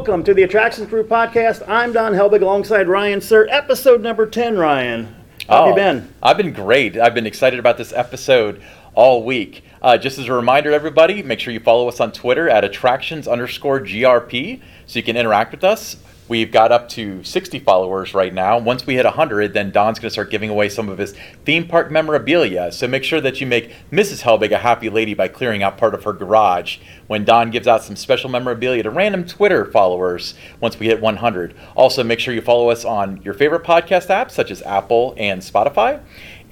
welcome to the Attractions Group podcast. I'm Don Helbig alongside Ryan Suhr. Episode number 10, Ryan. How have you been? I've been great. I've been excited about this episode all week. Uh, just as a reminder, everybody, make sure you follow us on Twitter at attractions underscore GRP so you can interact with us. We've got up to 60 followers right now. Once we hit 100, then Don's going to start giving away some of his theme park memorabilia. So make sure that you make Mrs. Helbig a happy lady by clearing out part of her garage when Don gives out some special memorabilia to random Twitter followers once we hit 100. Also, make sure you follow us on your favorite podcast apps such as Apple and Spotify.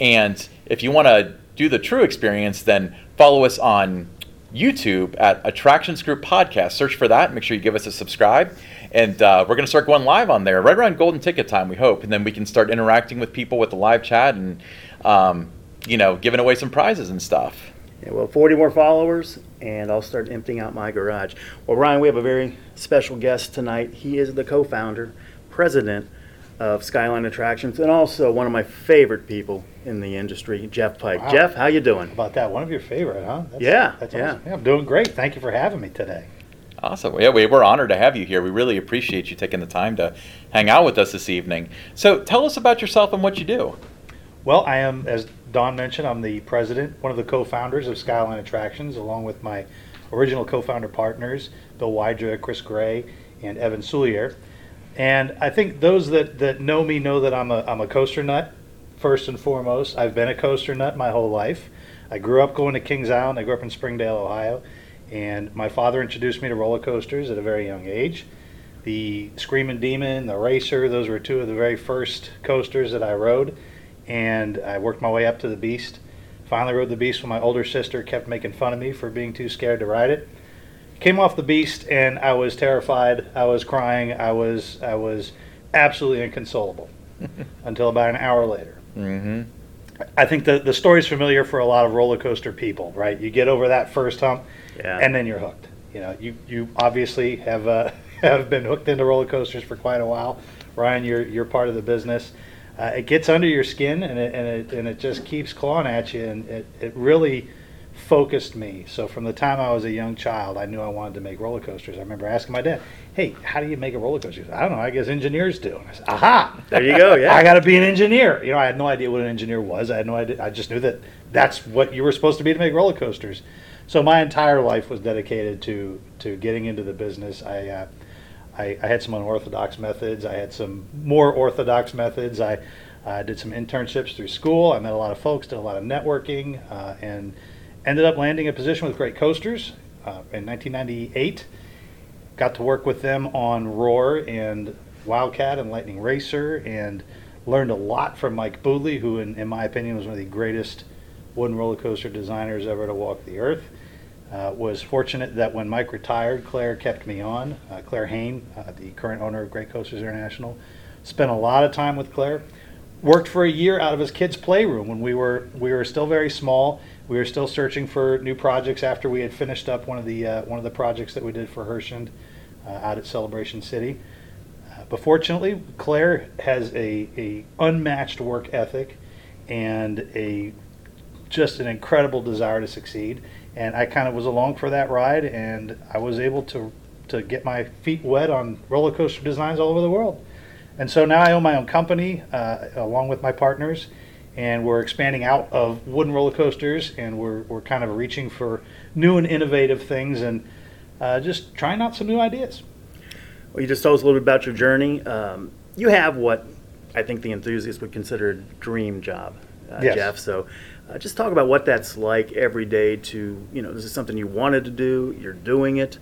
And if you want to do the true experience, then follow us on YouTube at Attractions Group Podcast. Search for that. Make sure you give us a subscribe. And uh, we're going to start going live on there right around golden ticket time, we hope. And then we can start interacting with people with the live chat and, um, you know, giving away some prizes and stuff. Yeah, well, 40 more followers, and I'll start emptying out my garage. Well, Ryan, we have a very special guest tonight. He is the co founder, president of Skyline Attractions, and also one of my favorite people in the industry, Jeff Pike. Wow. Jeff, how you doing? About that, one of your favorite, huh? That's, Yeah, that's yeah. awesome. I'm doing great. Thank you for having me today. Awesome. Yeah, we, we're honored to have you here. We really appreciate you taking the time to hang out with us this evening. So tell us about yourself and what you do. Well, I am, as Don mentioned, I'm the president, one of the co-founders of Skyline Attractions, along with my original co-founder partners, Bill Wydra, Chris Gray, and Evan Soulier. And I think those that, that know me know that I'm a, I'm a coaster nut, first and foremost. I've been a coaster nut my whole life. I grew up going to Kings Island. I grew up in Springdale, Ohio. And my father introduced me to roller coasters at a very young age. The Screaming Demon, the Racer, those were two of the very first coasters that I rode. And I worked my way up to the Beast. Finally rode the Beast when my older sister kept making fun of me for being too scared to ride it. Came off the Beast and I was terrified. I was crying. I was I was absolutely inconsolable until about an hour later. Mm-hmm. I think the the story's familiar for a lot of roller coaster people, right? You get over that first hump, Yeah. and then you're hooked. You know, you you obviously have uh, have been hooked into roller coasters for quite a while. Ryan, you're you're part of the business. Uh, it gets under your skin, and it and it and it just keeps clawing at you, and it it really focused me. So from the time I was a young child, I knew I wanted to make roller coasters. I remember asking my dad, "Hey, how do you make a roller coaster?" He said, I don't know. I guess engineers do. And I said, "Aha!" There you go, yeah. I got to be an engineer. You know, I had no idea what an engineer was. I had no idea. I just knew that that's what you were supposed to be to make roller coasters. So my entire life was dedicated to to getting into the business. I uh, I, I had some unorthodox methods. I had some more orthodox methods. I uh, did some internships through school. I met a lot of folks, did a lot of networking, uh, and ended up landing a position with Great Coasters uh, in 1998 got to work with them on Roar and Wildcat and Lightning Racer and learned a lot from Mike Boodley, who, in, in my opinion, was one of the greatest wooden roller coaster designers ever to walk the earth. Uh, was fortunate that when Mike retired, Clair kept me on. Uh, Clair Hain, uh, the current owner of Great Coasters International, spent a lot of time with Clair. Worked for a year out of his kids' playroom when we were we were still very small. We were still searching for new projects after we had finished up one of the uh, one of the projects that we did for Herschend uh, out at Celebration City. Uh, but fortunately, Clair has a, a unmatched work ethic and a just an incredible desire to succeed. And I kind of was along for that ride, and I was able to to get my feet wet on roller coaster designs all over the world. And so now I own my own company uh, along with my partners, and we're expanding out of wooden roller coasters, and we're we're kind of reaching for new and innovative things, and uh, just trying out some new ideas. Well, you just told us a little bit about your journey. Um, you have what I think the enthusiast would consider a dream job, uh, Yes. Jeff. So uh, just talk about what that's like every day to, you know, this is something you wanted to do, you're doing it.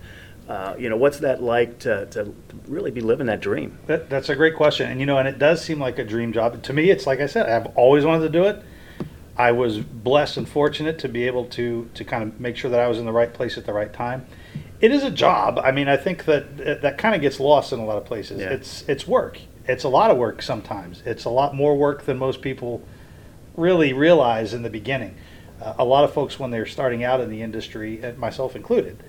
Uh, you know, what's that like to, to really be living that dream? That, that's a great question, and you know, and it does seem like a dream job to me. It's like I said, I've always wanted to do it. I was blessed and fortunate to be able to to kind of make sure that I was in the right place at the right time. It is a job. I mean, I think that that, that kind of gets lost in a lot of places. Yeah. It's it's work. It's a lot of work sometimes. It's a lot more work than most people really realize in the beginning. Uh, a lot of folks, when they're starting out in the industry, myself included,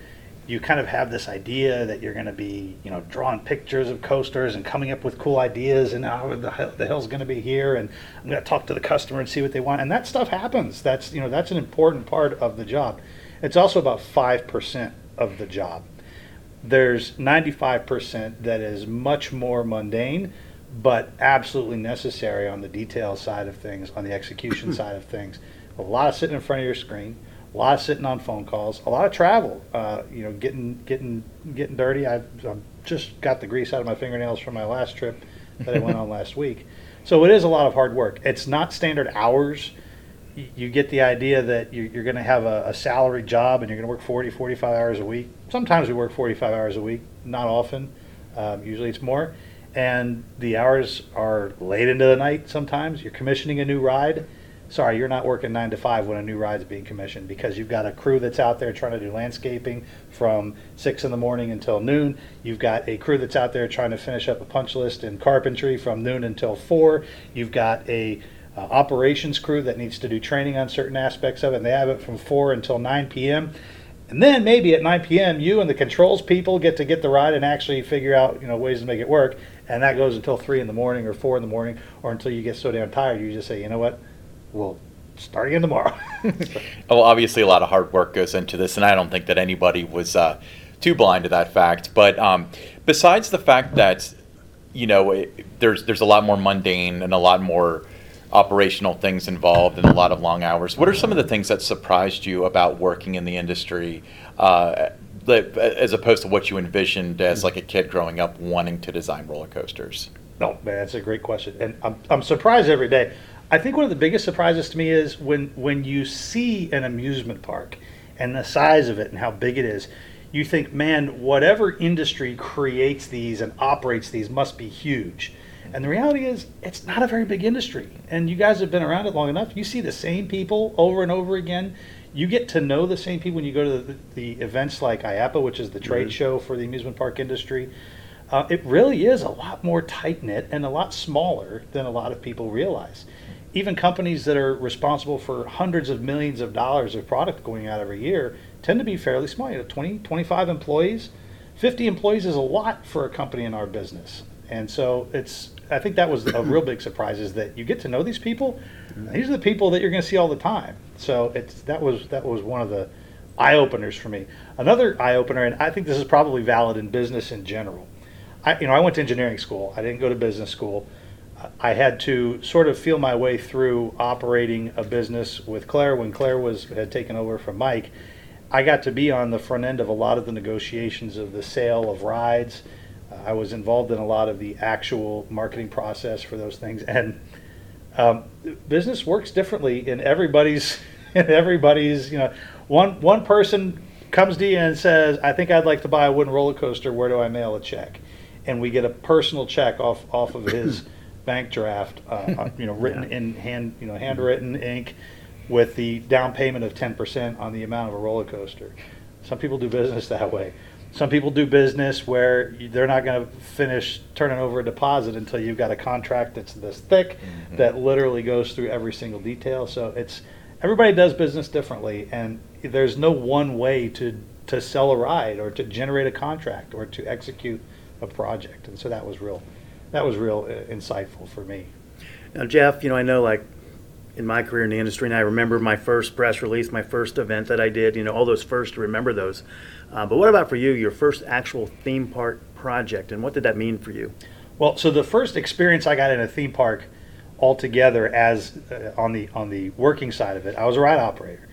you kind of have this idea that you're going to be, you know, drawing pictures of coasters and coming up with cool ideas, and oh, the, hell, the hell's going to be here, and I'm going to talk to the customer and see what they want, and that stuff happens. That's you know that's an important part of the job. It's also about five percent of the job. there's 95% that is much more mundane, but absolutely necessary on the detail side of things, on the execution side of things. A lot of sitting in front of your screen, a lot of sitting on phone calls, a lot of travel. Uh, you know, getting getting getting dirty. I've, I've just got the grease out of my fingernails from my last trip that I went on last week. So it is a lot of hard work. It's not standard hours. Y- You get the idea that you- you're going to have a, a salary job and you're going to work 40, 45 hours a week. Sometimes we work 45 hours a week, not often. Um, usually it's more. And the hours are late into the night sometimes. You're commissioning a new ride. Sorry, you're not working nine to five when a new ride's being commissioned because you've got a crew that's out there trying to do landscaping from six in the morning until noon. You've got a crew that's out there trying to finish up a punch list in carpentry from noon until four. You've got a uh, operations crew that needs to do training on certain aspects of it, and they have it from four until nine p.m. And then maybe at 9 p.m., you and the controls people get to get the ride and actually figure out you know ways to make it work. And that goes until three in the morning or four in the morning, or until you get so damn tired you just say, you know what, we'll start again tomorrow. Well, obviously, a lot of hard work goes into this, and I don't think that anybody was uh, too blind to that fact. But um, besides the fact that you know it, there's there's a lot more mundane and a lot more operational things involved and a lot of long hours. What are some of the things that surprised you about working in the industry, uh, that- as opposed to what you envisioned as like a kid growing up wanting to design roller coasters? No, man, that's a great question, and I'm I'm surprised every day. I think one of the biggest surprises to me is when when you see an amusement park and the size of it and how big it is. You think, man, whatever industry creates these and operates these must be huge. And the reality is, it's not a very big industry. And you guys have been around it long enough. You see the same people over and over again. You get to know the same people when you go to the, the events like IAAPA, which is the trade show for the amusement park industry. Uh, it really is a lot more tight knit and a lot smaller than a lot of people realize. Even companies that are responsible for hundreds of millions of dollars of product going out every year tend to be fairly small. You know, 20, 25 employees. 50 employees is a lot for a company in our business. And so it's, I think that was a real big surprise is that you get to know these people. These are the people that you're going to see all the time. So it's, that was, that was one of the eye openers for me. Another eye opener, and I think this is probably valid in business in general. I, you know, I went to engineering school. I didn't go to business school. I had to sort of feel my way through operating a business with Clair when Clair was had taken over from Mike. I got to be on the front end of a lot of the negotiations of the sale of rides. Uh, I was involved in a lot of the actual marketing process for those things, and um, business works differently in everybody's in everybody's. You know, one one person comes to you and says, "I think I'd like to buy a wooden roller coaster. Where do I mail a check?" And we get a personal check off off of his bank draft, uh, uh, you know, written in hand, you know, handwritten ink, with the down payment of ten percent on the amount of a roller coaster. Some people do business that way. Some people do business where they're not going to finish turning over a deposit until you've got a contract that's this thick that literally goes through every single detail. So it's everybody does business differently, and there's no one way to to sell a ride or to generate a contract or to execute a project. And so that was real that was real uh, insightful for me. Now, Jeff, you know, I know like in my career in the industry, and I remember my first press release, my first event that I did, you know, all those first, remember those. Uh, but what about for you, your first actual theme park project, and what did that mean for you? Well, so the first experience I got in a theme park altogether as uh, on the on the working side of it, I was a ride operator,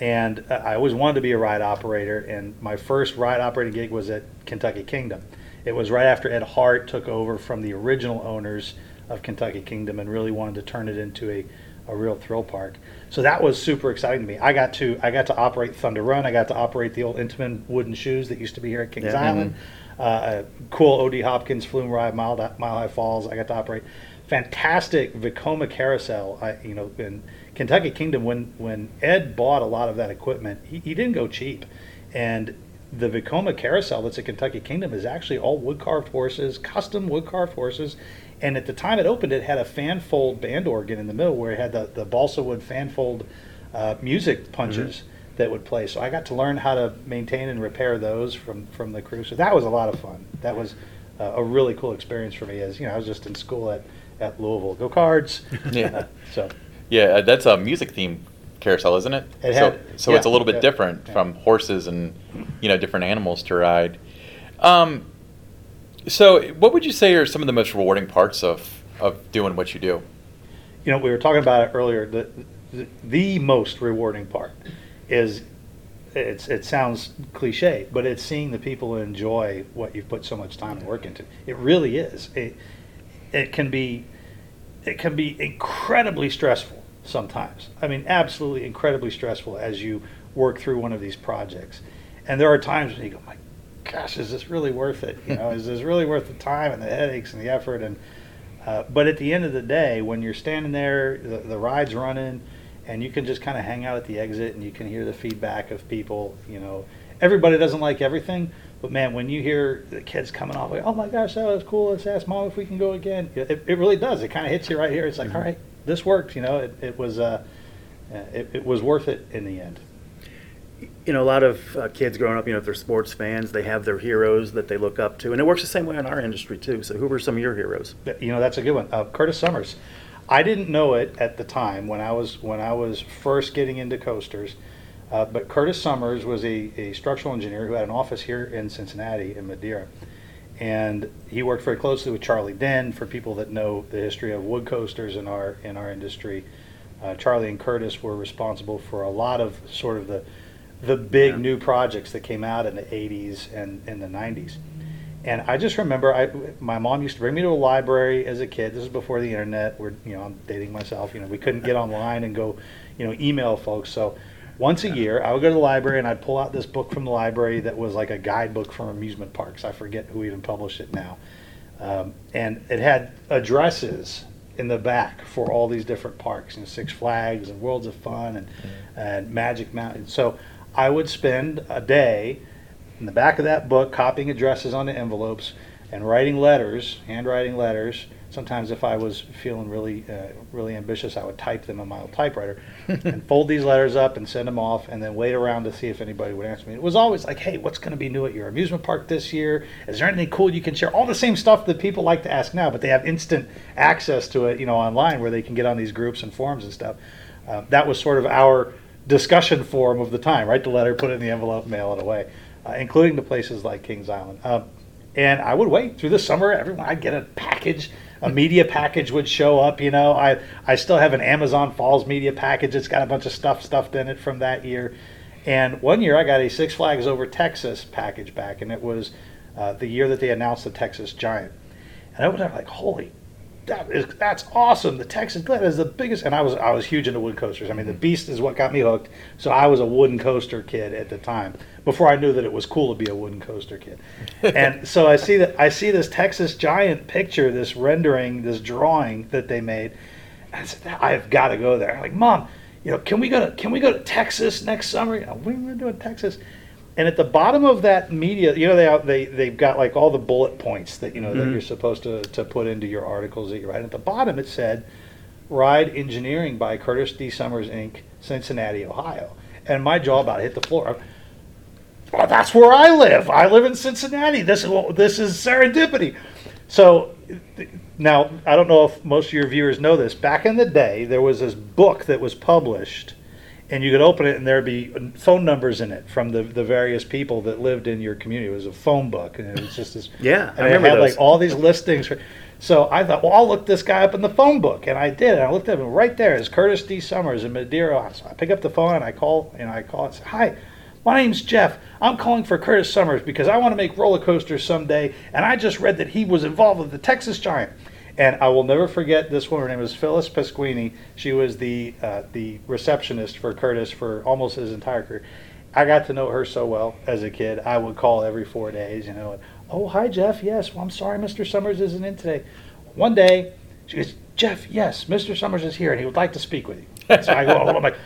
and uh, I always wanted to be a ride operator. And my first ride operating gig was at Kentucky Kingdom. It was right after Ed Hart took over from the original owners of Kentucky Kingdom and really wanted to turn it into a, a real thrill park. So that was super exciting to me. I got to I got to operate Thunder Run. I got to operate the old Intamin wooden shoes that used to be here at Kings Yeah. Island. Uh, cool OD Hopkins flume ride, Mile, Mile High Falls. I got to operate fantastic Vekoma carousel. I, you know, in Kentucky Kingdom, when when Ed bought a lot of that equipment, he, he didn't go cheap, and the Vekoma carousel that's at Kentucky Kingdom is actually all wood carved horses, custom wood carved horses. And at the time it opened, it had a fanfold band organ in the middle where it had the, the balsa wood fan fold uh, music punches that would play. So I got to learn how to maintain and repair those from, from the crew. So that was a lot of fun. That was uh, a really cool experience for me as, you know, I was just in school at, at Louisville. Go Cards. Yeah. so Yeah, uh, that's a music theme carousel, isn't it? It so, had- so it's a little bit yeah, different yeah. from horses and you know different animals to ride. Um, so, what would you say are some of the most rewarding parts of, of doing what you do? You know, we were talking about it earlier. The, the, the most rewarding part is it's, it sounds cliche, but it's seeing the people enjoy what you've put so much time and work into. It really is. It, it can be it can be incredibly stressful sometimes. I mean, absolutely incredibly stressful as you work through one of these projects. And there are times when you go, my gosh, is this really worth it? You know, is this really worth the time and the headaches and the effort? And uh, but at the end of the day, when you're standing there, the, the ride's running, and you can just kind of hang out at the exit and you can hear the feedback of people. You know, everybody doesn't like everything, but man, when you hear the kids coming off, like, oh my gosh, that was cool. Let's ask mom if we can go again. It, it really does. It kind of hits you right here. It's like, Mhm. all right, this worked. You know, it, it was uh, it, it was worth it in the end. You know, a lot of uh, kids growing up, you know, if they're sports fans, they have their heroes that they look up to. And it works the same way in our industry, too. So, who were some of your heroes? You know, that's a good one. Uh, Curtis Summers. I didn't know it at the time when I was when I was first getting into coasters, uh, but Curtis Summers was a, a structural engineer who had an office here in Cincinnati in Madeira, and he worked very closely with Charlie Dinn. For people that know the history of wood coasters in our in our industry, uh, Charlie and Curtis were responsible for a lot of sort of the the big Yeah. new projects that came out in the 80s and in the 90s. And I just remember, I my mom used to bring me to a library as a kid. This is before the internet. We're you know I'm dating myself. You know we couldn't get online and go, you know, email folks. So once a year, I would go to the library and I'd pull out this book from the library that was like a guidebook from amusement parks. I forget who even published it now, um, and it had addresses in the back for all these different parks, you know, Six Flags and Worlds of Fun and and Magic Mountain. So I would spend a day in the back of that book copying addresses onto envelopes and writing letters, handwriting letters. Sometimes, if I was feeling really, uh, really ambitious, I would type them on my old typewriter and fold these letters up and send them off, and then wait around to see if anybody would answer me. It was always like, "Hey, what's going to be new at your amusement park this year? Is there anything cool you can share?" All the same stuff that people like to ask now, but they have instant access to it, you know, online where they can get on these groups and forums and stuff. Uh, that was sort of our discussion forum of the time. Write the letter, put it in the envelope, mail it away, uh, including to places like Kings Island. Um, and I would wait through the summer. Everyone, I'd get a package, a media package would show up. You know, I I still have an Amazon Falls media package. It's got a bunch of stuff stuffed in it from that year. And one year I got a Six Flags Over Texas package back, and it was uh, the year that they announced the Texas Giant. And I was like, holy that is that's awesome. The Texas Giant is the biggest, and I was I was huge into wooden coasters. I mean, the mm-hmm. Beast is what got me hooked. So I was a wooden coaster kid at the time before I knew that it was cool to be a wooden coaster kid. and so I see that I see this Texas Giant picture, this rendering, this drawing that they made. And I said, I've got to go there. I'm like, Mom, you know, can we go to can we go to Texas next summer? You know, are we going to do in Texas? And at the bottom of that media, you know, they they they've got like all the bullet points that you know that Mhm. you're supposed to to put into your articles that you write. At the bottom, it said, "Ride Engineering by Curtis D. Summers Inc., Cincinnati, Ohio." And my jaw about hit the floor. Well, that's where I live. I live in Cincinnati. This is well, this is serendipity. So now I don't know if most of your viewers know this. Back in the day, there was this book that was published, and you could open it, and there'd be phone numbers in it from the, the various people that lived in your community. It was a phone book, and it was just this. Yeah, and I it had those. like all these listings. For, so I thought, well, I'll look this guy up in the phone book, and I did. And I looked at him right there. It's Curtis D. Summers in Madeira. So I pick up the phone and I call, and I call and say, "Hi, my name's Jeff. I'm calling for Curtis Summers because I want to make roller coasters someday, and I just read that he was involved with the Texas Giant." And I will never forget this woman. Her name was Phyllis Pasquini. She was the uh, the receptionist for Curtis for almost his entire career. I got to know her so well as a kid. I would call every four days, you know. And, oh, hi, Jeff. Yes, well, I'm sorry, Mr. Summers isn't in today. One day, she goes, Jeff, yes, Mr. Summers is here, and he would like to speak with you. So I go, I'm like,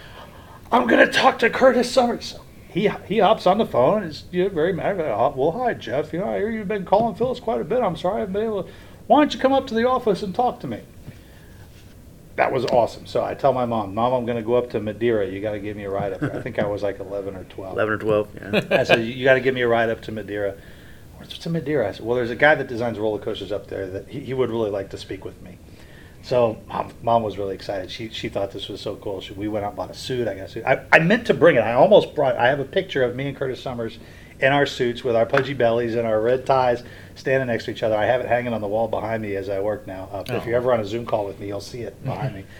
I'm going to talk to Curtis Summers. He he hops on the phone. Is you know, very mad. "Oh, Well, hi, Jeff. You know, I hear you've been calling Phyllis quite a bit. I'm sorry I haven't been able to. Why don't you come up to the office and talk to me? That was awesome. So I tell my mom, Mom, I'm going to go up to Madeira. You got to give me a ride up there. I think I was like 11 or 12. 11 or 12. Yeah. I said, you got to give me a ride up to Madeira. What's to Madeira? I said, well, there's a guy that designs roller coasters up there that he, he would really like to speak with me. So mom, mom was really excited. She she thought this was so cool. She, we went out and bought a suit. I got a suit. I, I meant to bring it. I almost brought. I have a picture of me and Curtis Summers in our suits with our pudgy bellies and our red ties, standing next to each other. I have it hanging on the wall behind me as I work now. Uh, If Oh. you're ever on a Zoom call with me, you'll see it behind me.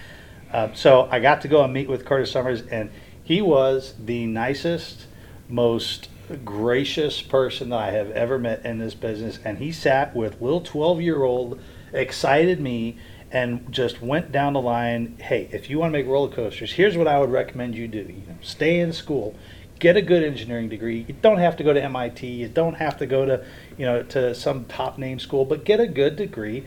Uh, so I got to go and meet with Curtis Summers, and he was the nicest, most gracious person that I have ever met in this business. And he sat with little 12 year old, excited me, and just went down the line. Hey, if you want to make roller coasters, here's what I would recommend you do. You know, stay in school, get a good engineering degree. You don't have to go to MIT. You don't have to go to, you know, to some top name school, but get a good degree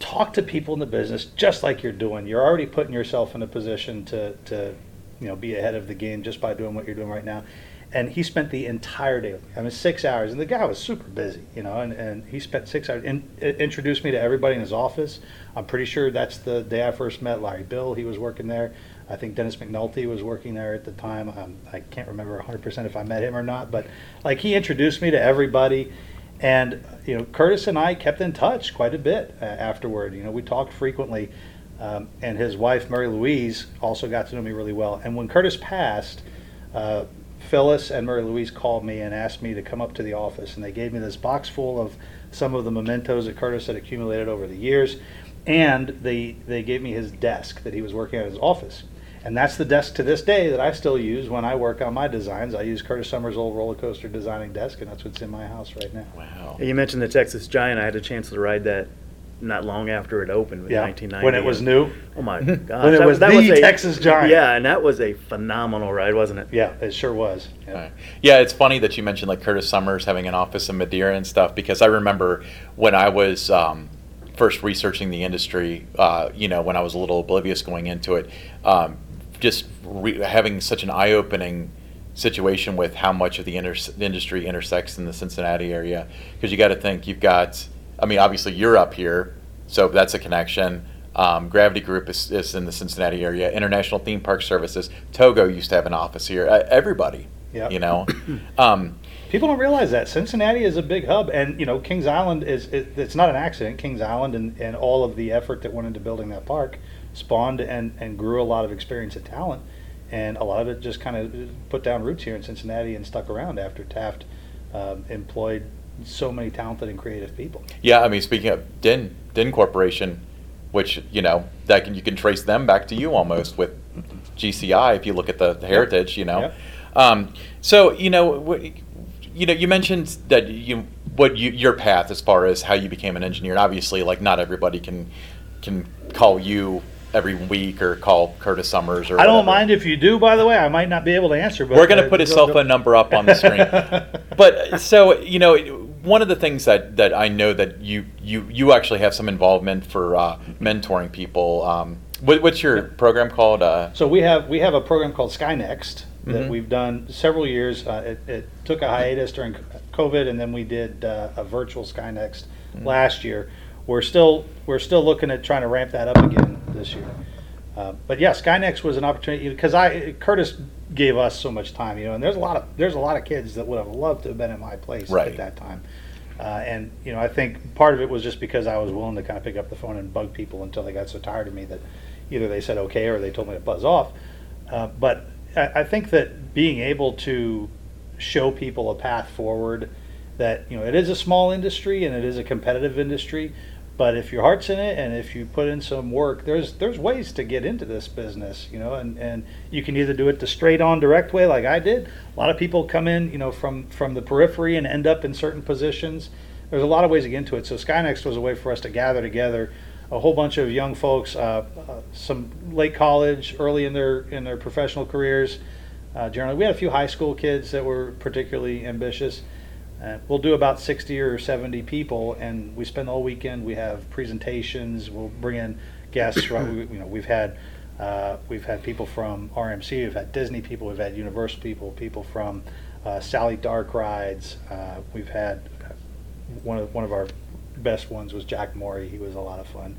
talk to people in the business just like you're doing. You're already putting yourself in a position to, to you know, be ahead of the game just by doing what you're doing right now. And he spent the entire day, with me. I mean, six hours, and the guy was super busy, you know, and, and he spent six hours, and introduced me to everybody in his office. I'm pretty sure that's the day I first met Larry Bill, he was working there. I think Dennis McNulty was working there at the time. Um, I can't remember 100% if I met him or not, but like he introduced me to everybody. And you know, Curtis and I kept in touch quite a bit uh, afterward. You know, we talked frequently, um, and his wife Mary Louise also got to know me really well. And when Curtis passed, uh, Phyllis and Mary Louise called me and asked me to come up to the office, and they gave me this box full of some of the mementos that Curtis had accumulated over the years, and they they gave me his desk that he was working at his office. And that's the desk to this day that I still use when I work on my designs. I use Curtis Summers' old roller coaster designing desk, and that's what's in my house right now. Wow. You mentioned the Texas Giant. I had a chance to ride that not long after it opened in Yeah, 1990. when it was new. Oh my gosh! When it that was that the a- Texas Giant. Yeah, and that was a phenomenal ride, wasn't it? Yeah, it sure was. Yeah. Right. Yeah, it's funny that you mentioned like Curtis Summers having an office in Madeira and stuff because I remember when I was um, first researching the industry, uh, you know, when I was a little oblivious going into it, um, just re- having such an eye-opening situation with how much of the inter- industry intersects in the Cincinnati area because you got to think you've got, I mean, obviously you're up here, so that's a connection. Um, Gravity Group is, is in the Cincinnati area. International Theme Park Services. Togo used to have an office here. Uh, everybody, Yep. you know. Um, People don't realize that Cincinnati is a big hub, and you know Kings Island is it, it's not an accident. Kings Island and, and all of the effort that went into building that park spawned and, and grew a lot of experience and talent, and a lot of it just kind of put down roots here in Cincinnati and stuck around after Taft um, employed so many talented and creative people. yeah, I mean, speaking of Dinn Dinn Corporation, which you know that can you can trace them back to you almost with GCI if you look at the, the heritage, you know. Um, so you know, wh- you know, you mentioned that you what you, your path as far as how you became an engineer. And obviously, like not everybody can can call you every week or call Curtis Summers or. I don't whatever. mind if you do. By the way, I might not be able to answer, but We're going to put his cell phone number up on the screen. but so you know, one of the things that, that I know that you you you actually have some involvement for uh, mentoring people. Um, what, what's your program called? Uh, So we have we have a program called SkyNext that Mhm. we've done several years. Uh, it, it took a hiatus during COVID, and then we did uh, a virtual SkyNext Mhm. last year. We're still we're still looking at trying to ramp that up again this year. Uh, but yeah, SkyNext was an opportunity because I Curtis gave us so much time, you know, and there's a lot of there's a lot of kids that would have loved to have been in my place Right. at that time. Uh, and you know, I think part of it was just because I was willing to kind of pick up the phone and bug people until they got so tired of me that either they said okay or they told me to buzz off. Uh, but I, I think that being able to show people a path forward, that you know, it is a small industry and it is a competitive industry, but if your heart's in it and if you put in some work, there's there's ways to get into this business, you know, and, and you can either do it the straight on direct way like I did. A lot of people come in, you know, from from the periphery and end up in certain positions. There's a lot of ways to get into it. So SkyNext was a way for us to gather together a whole bunch of young folks, uh, uh, some late college, early in their in their professional careers. Uh, generally, we had a few high school kids that were particularly ambitious. Uh, we'll do about 60 or 70 people, and we spend the whole weekend. We have presentations. We'll bring in guests. We- you know, we've had uh, we've had people from RMC. We've had Disney people. We've had Universal people. People from uh, Sally Dark Rides. Uh, we've had one of one of our best ones was Jack Morey. He was a lot of fun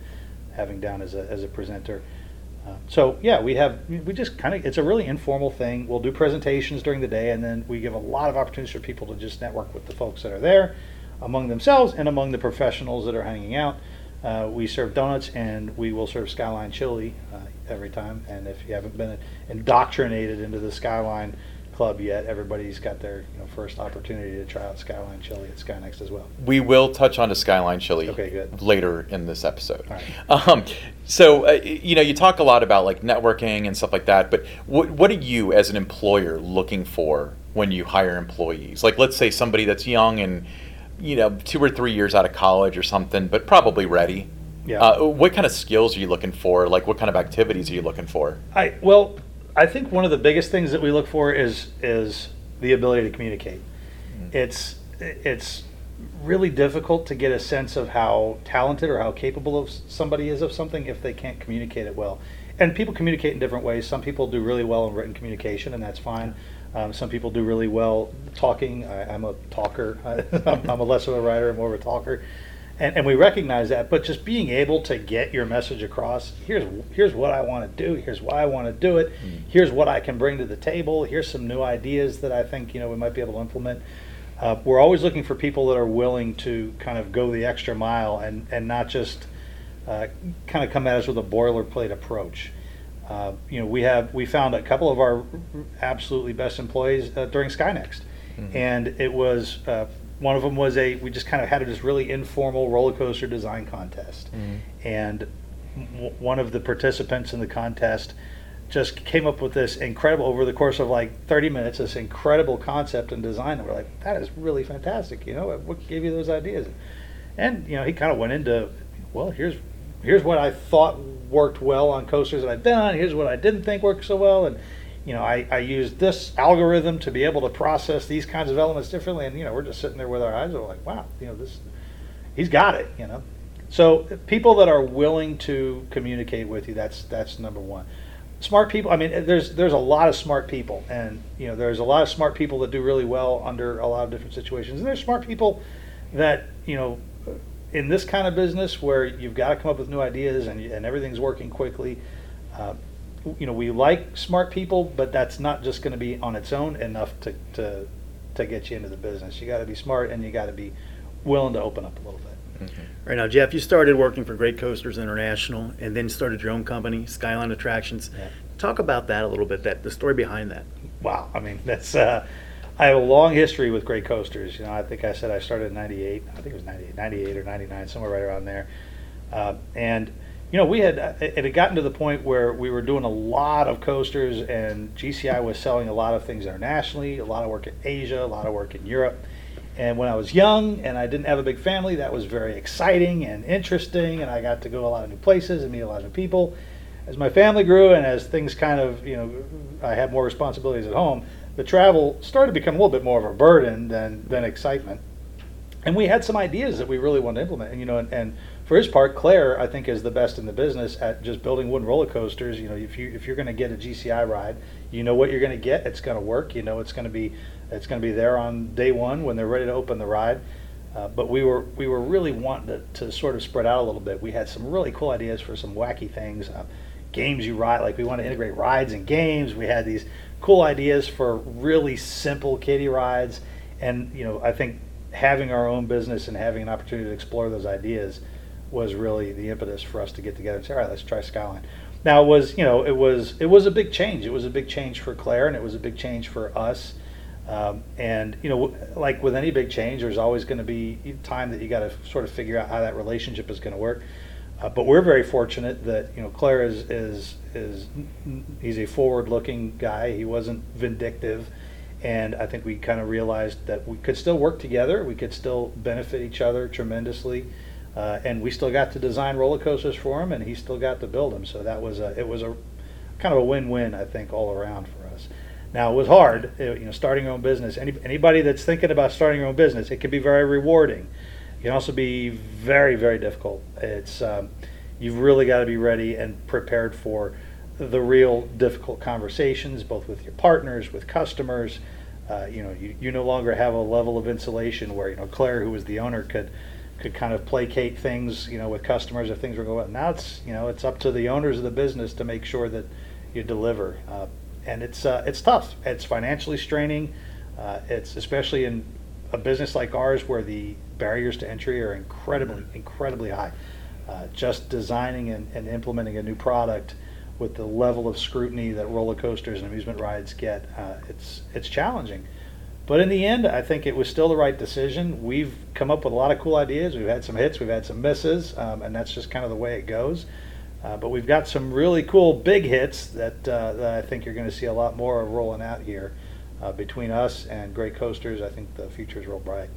having down as a as a presenter. So yeah, we have we just kind of it's a really informal thing. We'll do presentations during the day, and then we give a lot of opportunities for people to just network with the folks that are there, among themselves and among the professionals that are hanging out. Uh, we serve donuts, and we will serve Skyline chili uh, every time. And if you haven't been indoctrinated into the Skyline club yet, everybody's got their you know, first opportunity to try out Skyline Chili at Skynext as well. We will touch on the Skyline Chili Okay, good. later in this episode. Right. Um, so, uh, you know, you talk a lot about like networking and stuff like that, but what, what are you as an employer looking for when you hire employees? Like, let's say somebody that's young and, you know, two or three years out of college or something, but probably ready. Yeah. Uh, what kind of skills are you looking for? Like, what kind of activities are you looking for? I well, I think one of the biggest things that we look for is is the ability to communicate. It's it's really difficult to get a sense of how talented or how capable of somebody is of something if they can't communicate it well. And people communicate in different ways. Some people do really well in written communication, and that's fine. Um, some people do really well talking. I, I'm a talker. I'm, I'm a less of a writer, I'm more of a talker and, and we recognize that but just being able to get your message across here's here's what i want to do here's why i want to do it here's what i can bring to the table here's some new ideas that i think you know we might be able to implement. Uh, we're always looking for people that are willing to kind of go the extra mile and and not just uh, kind of come at us with a boilerplate approach. Uh, you know we have we found a couple of our absolutely best employees uh, during skynext. And it was uh, one of them was a we just kind of had this really informal roller coaster design contest. Mm-hmm. And w- one of the participants in the contest just came up with this incredible over the course of like 30 minutes this incredible concept and design and we're like that is really fantastic you know what gave you those ideas? And you know he kind of went into well here's here's what i thought worked well on coasters that i've been on here's what i didn't think worked so well and you know i, I used this algorithm to be able to process these kinds of elements differently and you know we're just sitting there with our eyes we're like wow you know this he's got it you know? So people that are willing to communicate with you that's that's number one. Smart people i mean there's there's a lot of smart people and you know there's a lot of smart people that do really well under a lot of different situations and there's smart people that you know in this kind of business where you've got to come up with new ideas and, and everything's working quickly uh, you know we like smart people but that's not just going to be on its own enough to, to to get you into the business. You got to be smart and you got to be willing to open up a little bit. Right now, Jeff, you started working for Great Coasters International and then started your own company, Skyline Attractions. Yeah. Talk about that a little bit, that the story behind that. wow. I mean that's uh, i have a long history with great coasters. You know i think i said i started in 98 i think it was 98 98 or 99 somewhere right around there. Uh, and you know we had it had gotten to the point where we were doing a lot of coasters and gci was selling a lot of things internationally a lot of work in asia a lot of work in europe. And when i was young and i didn't have a big family that was very exciting and interesting and i got to go a lot of new places and meet a lot of new people. As my family grew and as things kind of you know i had more responsibilities at home the travel started to become a little bit more of a burden than than excitement. And we had some ideas that we really wanted to implement and you know and, and for his part clair i think is the best in the business at just building wooden roller coasters. You know if you if you're going to get a gci ride you know what you're going to get. It's going to work. You know it's going to be it's going to be there on day one when they're ready to open the ride. Uh, but we were we were really wanting to, to sort of spread out a little bit. We had some really cool ideas for some wacky things uh, Games-U-Ride. Like we want to integrate rides and games. We had these cool ideas for really simple kiddie rides. And you know i think having our own business and having an opportunity to explore those ideas was really the impetus for us to get together and say all right let's try skyline. Now it was you know it was it was a big change. It was a big change for clair and it was a big change for us. Um, and you know like with any big change there's always going to be time that you got to sort of figure out how that relationship is going to work. Uh, but we're very fortunate that you know Clair is is is he's a forward-looking guy. He wasn't vindictive, and I think we kind of realized that we could still work together. We could still benefit each other tremendously, uh, and we still got to design roller coasters for him, and he still got to build them. So that was a it was a kind of a win-win, I think, all around for us. Now it was hard, uh, you know, starting your own business. Any, anybody that's thinking about starting your own business, it can be very rewarding. It can also be very, very difficult. It's um, you've really got to be ready and prepared for the real difficult conversations, both with your partners, with customers. Uh, you know, you, you no longer have a level of insulation where you know Clair, who was the owner, could could kind of placate things, you know, with customers if things were going. well. Now it's you know it's up to the owners of the business to make sure that you deliver, uh, and it's uh, it's tough. It's financially straining. Uh, it's especially in a business like ours where the barriers to entry are incredibly incredibly high. Uh, just designing and, and implementing a new product with the level of scrutiny that roller coasters and amusement rides get, uh, it's it's challenging. But in the end, I think it was still the right decision. We've come up with a lot of cool ideas. We've had some hits, we've had some misses, um, and that's just kind of the way it goes. Uh, but we've got some really cool big hits that, uh, that I think you're going to see a lot more of rolling out here. Uh, between us and Great Coasters, I think the future is real bright.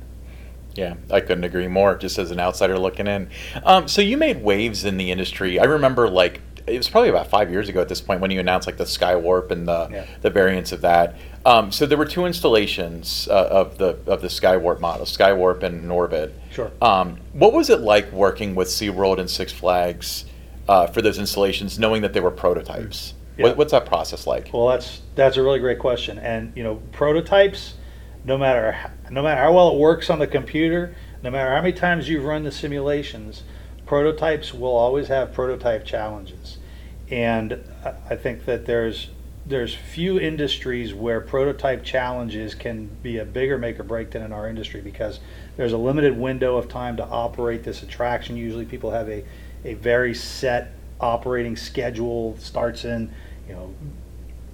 Yeah, I couldn't agree more. Just as an outsider looking in, um, so you made waves in the industry. I remember like it was probably about five years ago at this point when you announced like the Skywarp and the Yeah. the variants of that. Um, so there were two installations uh, of the of the Skywarp model, Skywarp and Orbit. Sure. Um, what was it like working with SeaWorld and Six Flags uh, for those installations, knowing that they were prototypes? Yeah. What, what's that process like? Well, that's that's a really great question, and you know, prototypes, no matter no matter how well it works on the computer, no matter how many times you've run the simulations, prototypes will always have prototype challenges, and I- think that there's there's few industries where prototype challenges can be a bigger make or break than in our industry because there's a limited window of time to operate this attraction. Usually, people have a a very set operating schedule starts in you know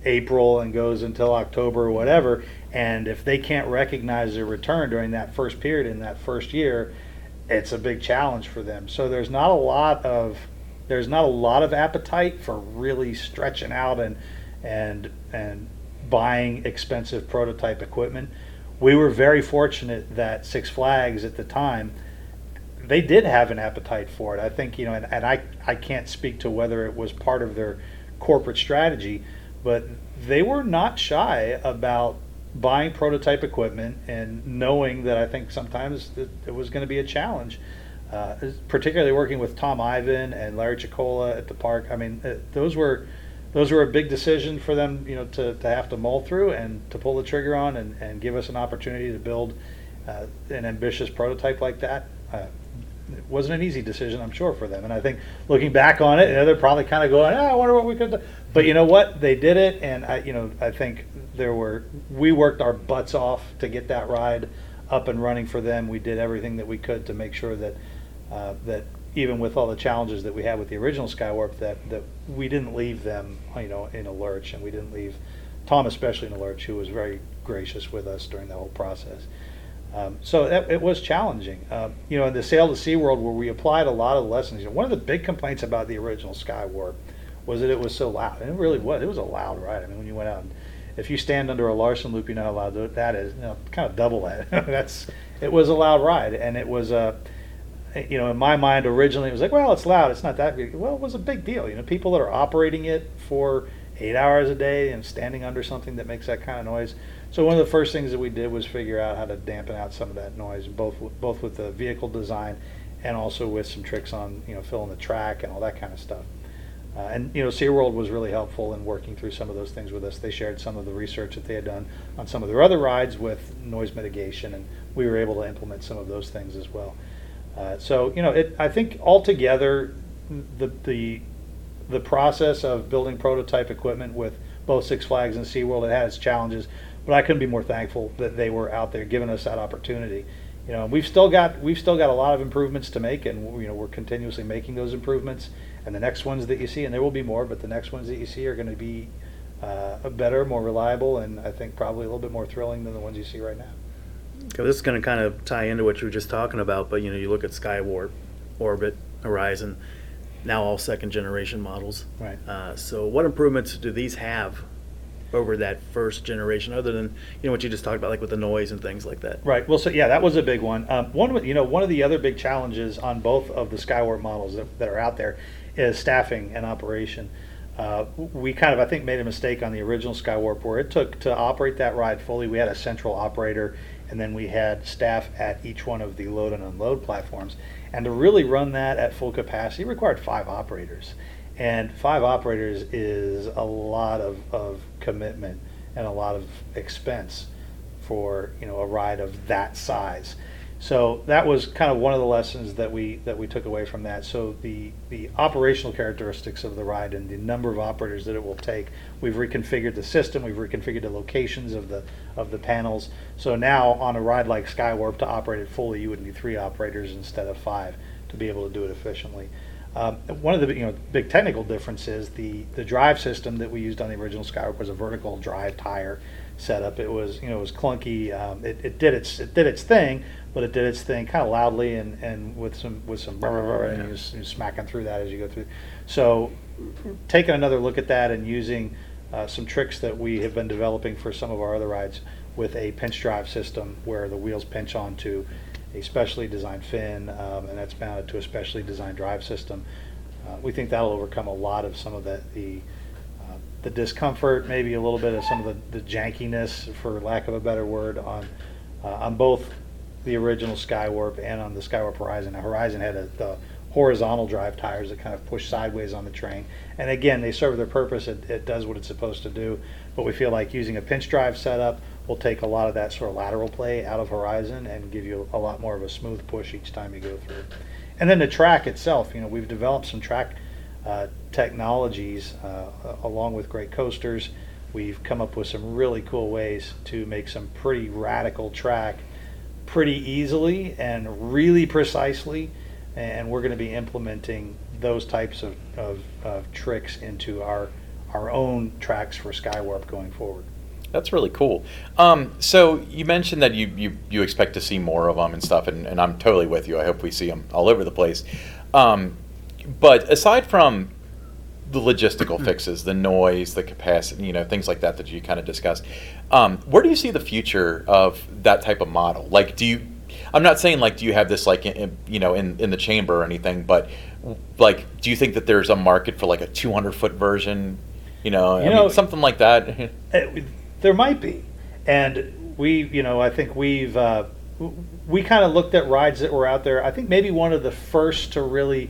April and goes until October or whatever. And if they can't recognize their return during that first period in that first year, it's a big challenge for them. So there's not a lot of there's not a lot of appetite for really stretching out and and and buying expensive prototype equipment. We were very fortunate that Six Flags at the time they did have an appetite for it. I think you know, and, and I I can't speak to whether it was part of their corporate strategy, but they were not shy about buying prototype equipment and knowing that I think sometimes it, it was going to be a challenge. Uh, particularly working with Tom Ivan and Larry Chickola at the park. I mean, uh, those were those were a big decision for them, you know, to, to have to mull through and to pull the trigger on and, and give us an opportunity to build uh, an ambitious prototype like that. Uh, it wasn't an easy decision, I'm sure, for them. And I think looking back on it, you know, they're probably kind of going, "Ah, I wonder what we could do. But you know what? They did it, and I, you know, I think there were we worked our butts off to get that ride up and running for them. We did everything that we could to make sure that uh, that even with all the challenges that we had with the original Skywarp, that that we didn't leave them, you know, in a lurch, and we didn't leave Tom especially in a lurch, who was very gracious with us during the whole process. Um, so that, it was challenging. Um, you know, in the sale to SeaWorld, where we applied a lot of lessons, you know, one of the big complaints about the original Skywarp was that it was so loud. And it really was. It was a loud ride. I mean, when you went out, and if you stand under a Larson loop, you know how loud tha- that is. You know, kind of double that. That's it was a loud ride, and it was a. you know, in my mind, originally it was like, well, it's loud. It's not that big. Well, it was a big deal. You know, people that are operating it for eight hours a day and standing under something that makes that kind of noise. So one of the first things that we did was figure out how to dampen out some of that noise, both both with the vehicle design and also with some tricks on you know filling the track and all that kind of stuff. Uh, and you know, SeaWorld was really helpful in working through some of those things with us. They shared some of the research that they had done on some of their other rides with noise mitigation, and we were able to implement some of those things as well. Uh, so you know, it, I think altogether, the the the process of building prototype equipment with both Six Flags and SeaWorld, it had its challenges, but I couldn't be more thankful that they were out there giving us that opportunity. You know, we've still got we've still got a lot of improvements to make, and you know we're continuously making those improvements. And the next ones that you see, and there will be more, but the next ones that you see are going to be uh, better, more reliable, and I think probably a little bit more thrilling than the ones you see right now. Okay, this is going to kind of tie into what you were just talking about, but you know, you look at Skywarp, Orbit, Horizon, now all second generation models. Right. Uh, so, what improvements do these have over that first generation, other than you know what you just talked about, like with the noise and things like that? Right. Well, so yeah, that was a big one. Um, one, of- you know, one of the other big challenges on both of the Skywarp models that, that are out there is staffing and operation. Uh, we kind of, I think, made a mistake on the original Skywarp where it took to operate that ride fully. We had a central operator, and then we had staff at each one of the load and unload platforms. And to really run that at full capacity required five operators. And five operators is a lot of, of commitment and a lot of expense for you know a ride of that size. So that was kind of one of the lessons that we that we took away from that. So the the operational characteristics of the ride and the number of operators that it will take, we've reconfigured the system, we've reconfigured the locations of the of the panels. So now on a ride like Skywarp to operate it fully, you would need three operators instead of five to be able to do it efficiently. Um, one of the you know big technical differences the the drive system that we used on the original Skywarp was a vertical drive tire setup. It was you know it was clunky. Um, it, it did its it did its thing, but it did its thing kind of loudly and, and with some with some brr, brr, brr, and you're, you're smacking through that as you go through. So taking another look at that and using uh, some tricks that we have been developing for some of our other rides with a pinch drive system where the wheels pinch onto a specially designed fin um, and that's mounted to a specially designed drive system. Uh, we think that'll overcome a lot of some of the, the uh, the discomfort, maybe a little bit of some of the, the jankiness, for lack of a better word, on uh, on both the original Skywarp and on the Skywarp Horizon. Now, Horizon had a, the horizontal drive tires that kind of push sideways on the train, and again, they serve their purpose. It, it does what it's supposed to do. But we feel like using a pinch drive setup will take a lot of that sort of lateral play out of Horizon and give you a lot more of a smooth push each time you go through. And then the track itself, you know, we've developed some track uh, technologies uh, along with great coasters. We've come up with some really cool ways to make some pretty radical track pretty easily and really precisely. And we're going to be implementing those types of, of, of tricks into our, our own tracks for Skywarp going forward. That's really cool. Um, so you mentioned that you, you, you expect to see more of them and stuff, and, and I'm totally with you. I hope we see them all over the place. Um, but aside from the logistical fixes, the noise, the capacity, you know, things like that that you kind of discussed, um, where do you see the future of that type of model? Like, do you? I'm not saying like, do you have this like, in, you know, in in the chamber or anything, but like, do you think that there's a market for like a 200 foot version? You know, You I know- mean, something like that. Uh, There might be, and we, you know, I think we've uh, we kind of looked at rides that were out there. I think maybe one of the first to really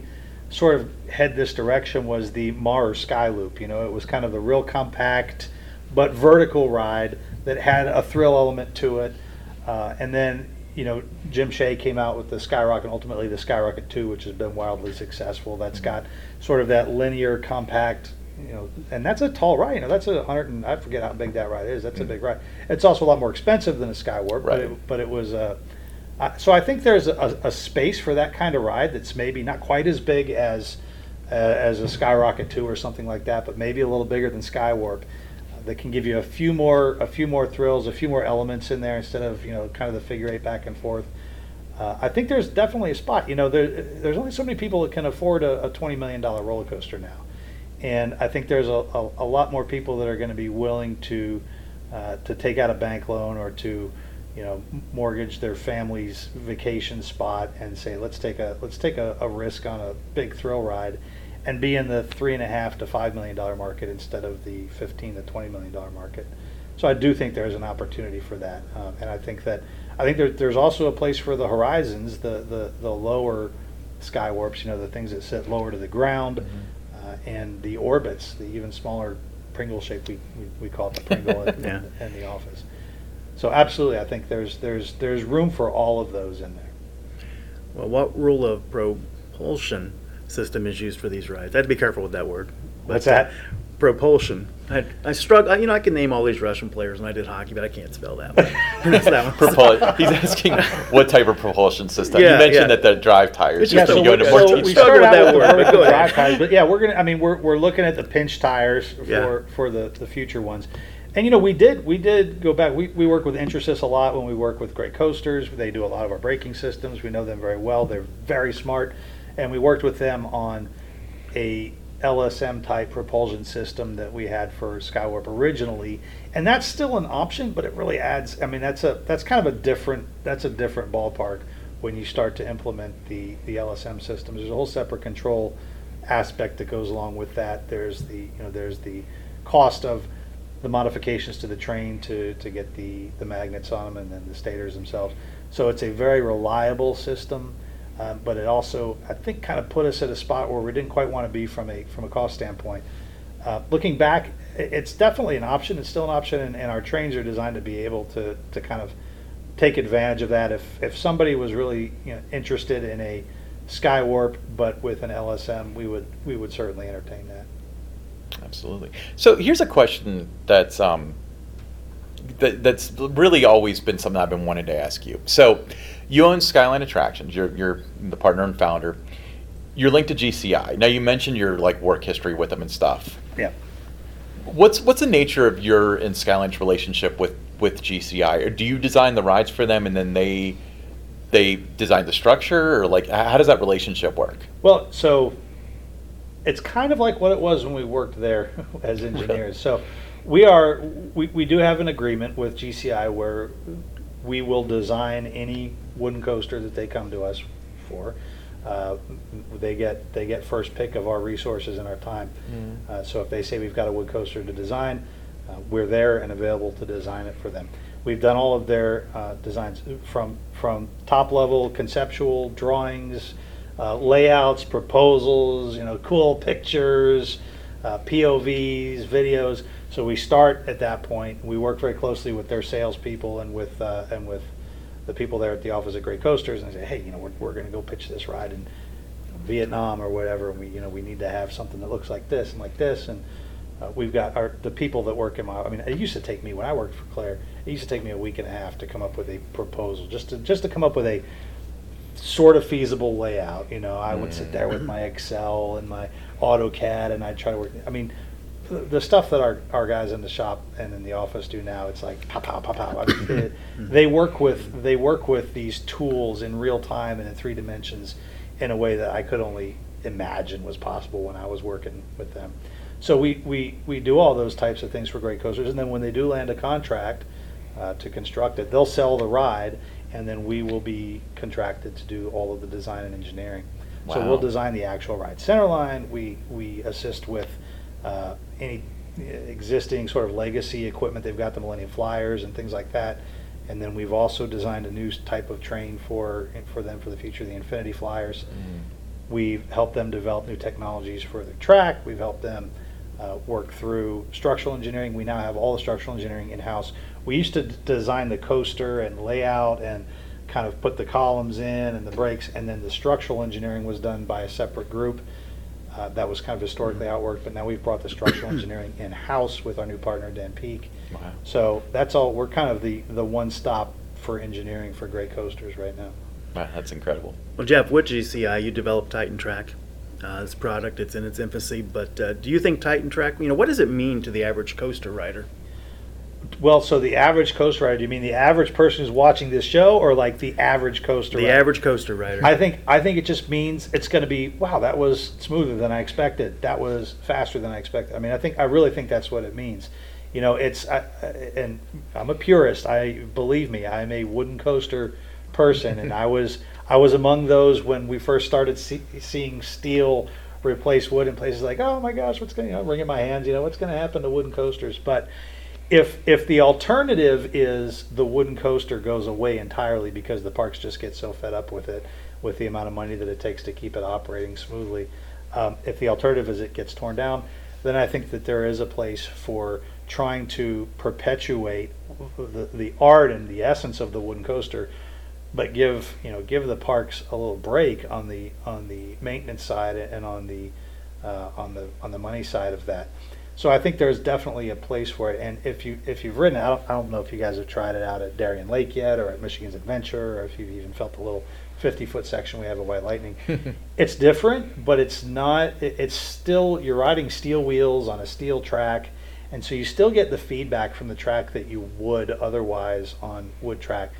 sort of head this direction was the Maurer Skyloop. You know, it was kind of the real compact but vertical ride that had a thrill element to it, uh, and then. You know, Jim Seay came out with the Skyrocket, and ultimately the Skyrocket 2, which has been wildly successful. That's got sort of that linear, compact, you know, and that's a tall ride. You know, that's a hundred and I forget how big that ride is. That's a big ride. It's also a lot more expensive than a Skywarp, but it, but it was. Uh, uh, so I think there's a, a space for that kind of ride that's maybe not quite as big as uh, as a Skyrocket two or something like that, but maybe a little bigger than Skywarp. That can give you a few more a few more thrills, a few more elements in there instead of you know kind of the figure eight back and forth. Uh, I think there's definitely a spot. You know, there, there's only so many people that can afford a, a twenty million dollar roller coaster now, and I think there's a, a, a lot more people that are going to be willing to uh, to take out a bank loan or to you know mortgage their family's vacation spot and say let's take a let's take a, a risk on a big thrill ride and be in the three and a half to five million dollar market instead of the 15 to 20 million dollar market. So I do think there's an opportunity for that um, and I think that I think there, there's also a place for the horizons the the, the lower sky warps you know the things that sit lower to the ground uh, and the orbits the even smaller Pringle shape we, we, we call it the Pringle in, Yeah. in, in the office. So absolutely I think there's there's there's room for all of those in there. Well, what rule of propulsion system is used for these rides? I had to be careful with that word. But, What's that? uh, propulsion. I, I struggle. You know, I can name all these Russian players, and I did hockey, but I can't spell that one. That one. Propul- he's asking what type of propulsion system. Yeah, you mentioned yeah. that the drive tires. It's Can just you go word- into so more we detail? started with that with word, the but go ahead. drive tires, but yeah, we're gonna. I mean, we're, we're looking at the pinch tires for Yeah. for the, the future ones, and you know, we did we did go back. We, we work with Intrasys a lot when we work with Great Coasters. They do a lot of our braking systems. We know them very well. They're very smart, and we worked with them on a LSM type propulsion system that we had for Skywarp originally, and that's still an option, but it really adds. I mean, that's a that's kind of a different that's a different ballpark when you start to implement the the LSM systems. There's a whole separate control aspect that goes along with that. There's the you know there's the cost of the modifications to the train to, to get the, the magnets on them and then the stators themselves. So it's a very reliable system, um, but it also, I think, kind of put us at a spot where we didn't quite want to be from a, from a cost standpoint. Uh, looking back, it's definitely an option. It's still an option, and, and our trains are designed to be able to, to kind of take advantage of that. If, if somebody was really you know, interested in a Skywarp but with an LSM, we would, we would certainly entertain that. Absolutely. So here's a question that's um, that, that's really always been something I've been wanting to ask you. So you own Skyline Attractions. You're you're the partner and founder. you're linked to GCI. Now you mentioned your like work history with them and stuff. Yeah. What's what's the nature of your and Skyline's relationship with with GCI? Or do you design the rides for them and then they they design the structure, or like how does that relationship work? Well, so it's kind of like what it was when we worked there as engineers. So we are we, we do have an agreement with GCI where we will design any wooden coaster that they come to us for. Uh, they get they get first pick of our resources and our time. Uh, so if they say we've got a wood coaster to design, uh, we're there and available to design it for them. We've done all of their uh, designs from from top level conceptual drawings, uh, layouts, proposals, you know, cool pictures, uh, POVs, videos. So we start at that point. We work very closely with their salespeople and with uh, and with the people there at the office of Great Coasters, and I say, hey, you know, we're, we're going to go pitch this ride in Vietnam or whatever. And we you know we need to have something that looks like this and like this, and uh, we've got our the people that work in my. I mean, it used to take me when I worked for Clair. It used to take me a week and a half to come up with a proposal, just to just to come up with a sort of feasible layout. You know, I would sit there with my Excel and my AutoCAD, and I'd try to work. I mean, the, stuff that our, our guys in the shop and in the office do now, it's like pow pow pow pow. I mean, it- they work with they work with these tools in real time and in three dimensions in a way that I could only imagine was possible when I was working with them. So we, we, we do all those types of things for Great Coasters, and then when they do land a contract uh, to construct it, they'll sell the ride, and then we will be contracted to do all of the design and engineering. So we'll design the actual ride center line. We we assist with uh, any uh, existing sort of legacy equipment. They've got the Millennium Flyers and things like that. And then we've also designed a new type of train for for them for the future, the Infinity Flyers. We've helped them develop new technologies for the track. We've helped them uh, work through structural engineering. We now have all the structural engineering in-house. We used to d- design the coaster and layout and kind of put the columns in and the brakes, and then the structural engineering was done by a separate group. Uh, That was kind of historically how it worked, but now we've brought the structural engineering in-house with our new partner, Dan Peak. Wow. So that's all, we're kind of the, the one-stop for engineering for great coasters right now. Wow, that's incredible. Well, Jeff, with GCI, you developed Titan Track. Uh, this product, it's in its infancy, but uh, do you think Titan Track, you know, what does it mean to the average coaster rider? Well, so the average coaster rider, do you mean the average person who's watching this show or like the average coaster The rider? average coaster rider. I think I think it just means it's going to be wow. That was smoother than I expected. That was faster than I expected. I mean, I think I really think that's what it means. You know, it's I, and I'm a purist. I believe me. I'm a wooden coaster person, and I was I was among those when we first started see, seeing steel replace wood in places like oh my gosh, what's going to you know, wringing my hands. You know, what's going to happen to wooden coasters? But if if the alternative is the wooden coaster goes away entirely because the parks just get so fed up with it, with the amount of money that it takes to keep it operating smoothly, um, if the alternative is it gets torn down, then I think that there is a place for trying to perpetuate the, the art and the essence of the wooden coaster, but give you know give the parks a little break on the on the maintenance side and on the uh, on the on the money side of that. So I think there's definitely a place for it. And if you if you've ridden, I don't, I don't know if you guys have tried it out at Darien Lake yet, or at Michigan's Adventure, or if you've even felt the little 50 foot section we have at White Lightning. it's different, but it's not. It, it's still you're riding steel wheels on a steel track, and so you still get the feedback from the track that you would otherwise on wood track.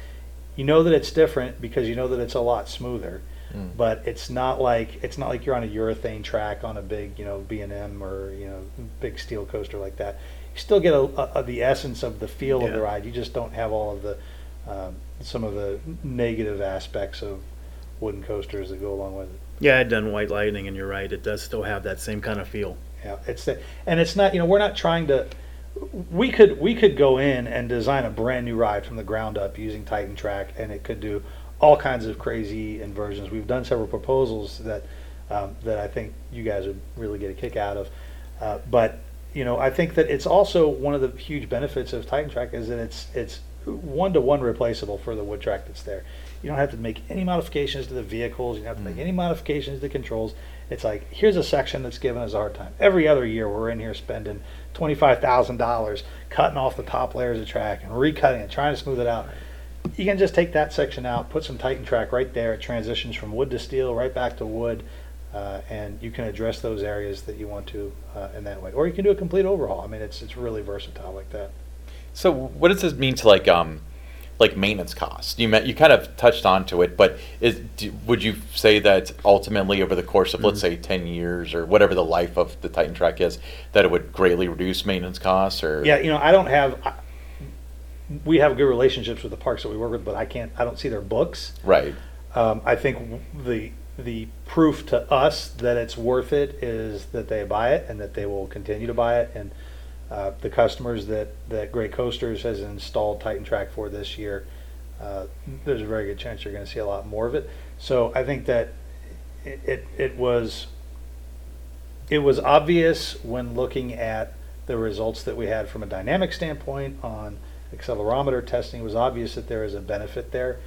You know that it's different because you know that it's a lot smoother Mm. but it's not like it's not like you're on a urethane track on a big you know B and M or you know big steel coaster like that. You still get a, a, the essence of the feel of the ride. You just don't have all of the um, some of the negative aspects of wooden coasters that go along with it. yeah, I'd done White Lightning, and you're right, it does still have that same kind of feel. Yeah, it's the, and it's not you know we're not trying to. We could we could go in and design a brand new ride from the ground up using Titan Track, and it could do all kinds of crazy inversions. We've done several proposals that um, that I think you guys would really get a kick out of. Uh, but you know, I think that it's also one of the huge benefits of Titan Track is that it's it's one to one replaceable for the wood track that's there. You don't have to make any modifications to the vehicles. You don't have to make any modifications to the controls. It's like here's a section that's given us a hard time. Every other year we're in here spending twenty five thousand dollars cutting off the top layers of track and recutting it, trying to smooth it out. You can just take that section out, put some Titan track right there. It transitions from wood to steel, right back to wood. Uh, and you can address those areas that you want to uh, in that way, or you can do a complete overhaul. I mean, it's it's really versatile like that. So what does this mean to like um like maintenance costs? You met, you kind of touched onto it, but is do, would you say that ultimately over the course of let's say ten years or whatever the life of the Titan Track is, that it would greatly reduce maintenance costs or Yeah, you know, I don't have. I, we have good relationships with the parks that we work with, but I can't. I don't see their books. right Um, I think the the proof to us that it's worth it is that they buy it and that they will continue to buy it. And uh, the customers that that Great Coasters has installed Titan Track for this year, uh, there's a very good chance you're going to see a lot more of it. So I think that it it, it was it was obvious when looking at the results that we had from a dynamic standpoint on accelerometer testing. It was obvious that there is a benefit there.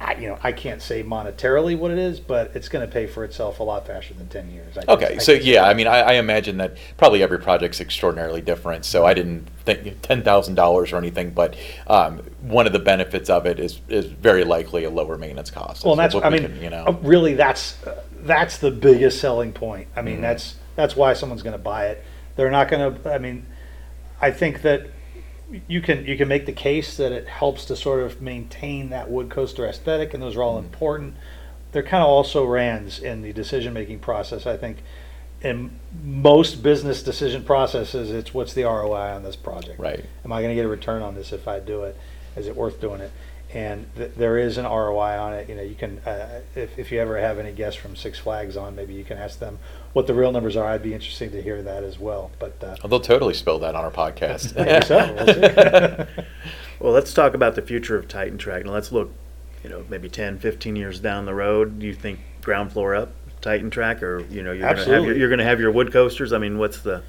I, you know, I can't say monetarily what it is, but it's going to pay for itself a lot faster than ten years. I Okay, I so can- yeah, I mean, I, I imagine that probably every project's extraordinarily different. So I didn't think ten thousand dollars or anything, but um, one of the benefits of it is is very likely a lower maintenance cost. Well, that's what I we mean, can, you know, uh, really, that's uh, that's the biggest selling point. I mean, Mhm. that's that's why someone's going to buy it. They're not going to. I mean, I think that you can you can make the case that it helps to sort of maintain that wood coaster aesthetic, and those are all Mhm. important. They're kind of also rands in the decision making process. I think in most business decision processes, it's what's the ROI on this project right. am I going to get a return on this if I do it? Is it worth doing it? And th- there is an ROI on it. You know, you can uh, if if you ever have any guests from Six Flags on, maybe you can ask them what the real numbers are. I'd be interested to hear that as well. But uh, Well, they'll totally spill that on our podcast. Maybe so. We'll see. Well, let's talk about the future of Titan Track. Now, let's look, you know, maybe 10, 15 years down the road. Do you think ground floor up Titan Track, or you know, you're going to have your, you're going to have your wood coasters? I mean, what's the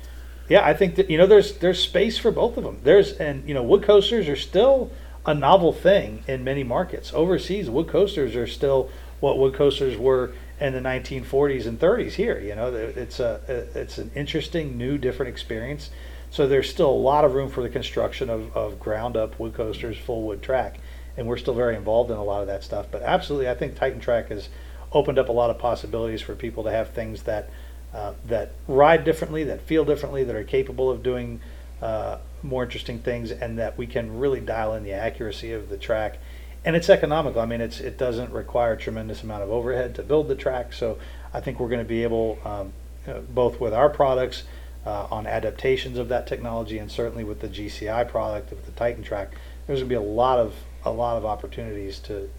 yeah, I think that you know there's there's space for both of them. There's and you know wood coasters are still a novel thing in many markets. Overseas, wood coasters are still what wood coasters were in the 1940s and 30s here. You know, it's a it's an interesting, new, different experience. So there's still a lot of room for the construction of, of ground up wood coasters, full wood track, and we're still very involved in a lot of that stuff. But absolutely, I think Titan Track has opened up a lot of possibilities for people to have things that uh, that ride differently, that feel differently, that are capable of doing uh, more interesting things, and that we can really dial in the accuracy of the track. And it's economical. I mean, it's it doesn't require a tremendous amount of overhead to build the track. So I think we're going to be able, um, uh, both with our products, uh, on adaptations of that technology, and certainly with the GCI product with the Titan track, there's going to be a lot of a lot of opportunities to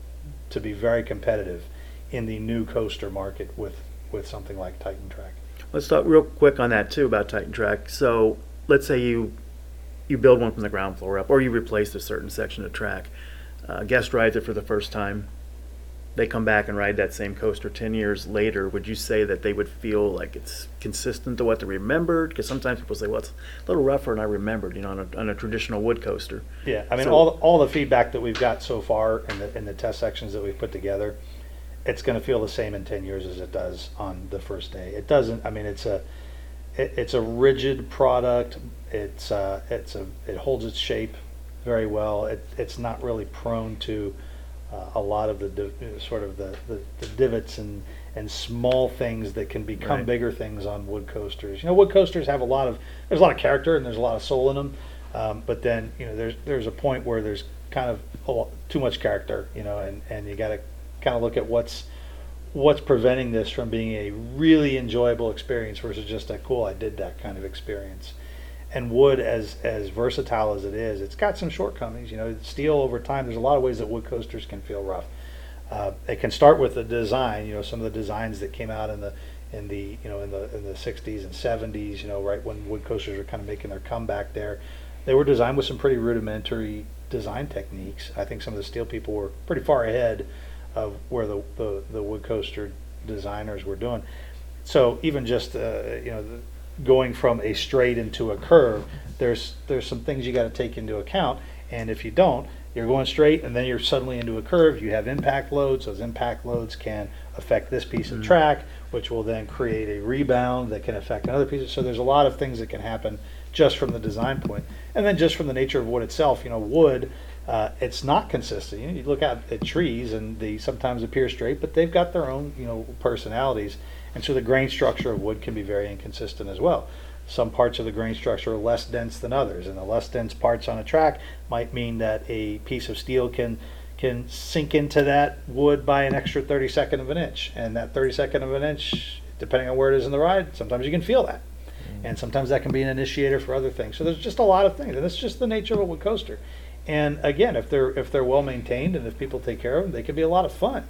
to be very competitive in the new coaster market with with something like Titan track. Let's talk real quick on that too about Titan Track. So let's say you you build one from the ground floor up, or you replace a certain section of track. Uh, guest rides it for the first time. They come back and ride that same coaster ten years later. Would you say that they would feel like it's consistent to what they remembered? Because sometimes people say, "Well, it's a little rougher than I remembered," you know, on a, on a traditional wood coaster. Yeah, I mean, So- all, all the feedback that we've got so far in the, in the test sections that we've put together, it's gonna feel the same in ten years as it does on the first day. It doesn't, I mean, it's a, it, it's a rigid product, it's, uh, it's a, it holds its shape very well. It, it's not really prone to, uh, a lot of the, div- sort of the, the the divots and, and small things that can become Right. bigger things on wood coasters. You know, wood coasters have a lot of, there's a lot of character and there's a lot of soul in them. Um, but then, you know, there's, there's a point where there's kind of a lot, too much character, you know, and, and you gotta kind of look at what's, what's preventing this from being a really enjoyable experience versus just a cool, I did that kind of experience. And wood, as as versatile as it is, it's got some shortcomings. You know, steel over time. There's a lot of ways that wood coasters can feel rough. Uh, it can start with the design. You know, some of the designs that came out in the in the you know in the in the 60s and 70s. You know, right when wood coasters were kind of making their comeback there, they were designed with some pretty rudimentary design techniques. I think some of the steel people were pretty far ahead of where the the, the wood coaster designers were doing. So even just uh, you know the, going from a straight into a curve, there's there's some things you got to take into account, and if you don't, you're going straight and then you're suddenly into a curve. You have impact loads. Those impact loads can affect this piece of Mhm. track, which will then create a rebound that can affect another piece. So there's a lot of things that can happen just from the design point, and then just from the nature of wood itself. You know, wood. Uh, it's not consistent. You, know, you look out at trees, and they sometimes appear straight, but they've got their own, you know, personalities. And so the grain structure of wood can be very inconsistent as well. Some parts of the grain structure are less dense than others, and the less dense parts on a track might mean that a piece of steel can can sink into that wood by an extra 32nd of an inch. And that 32nd of an inch, depending on where it is in the ride, sometimes you can feel that. And sometimes that can be an initiator for other things. So there's just a lot of things, and it's just the nature of a wood coaster. And again, if they're if they're well maintained and if people take care of them, they can be a lot of fun.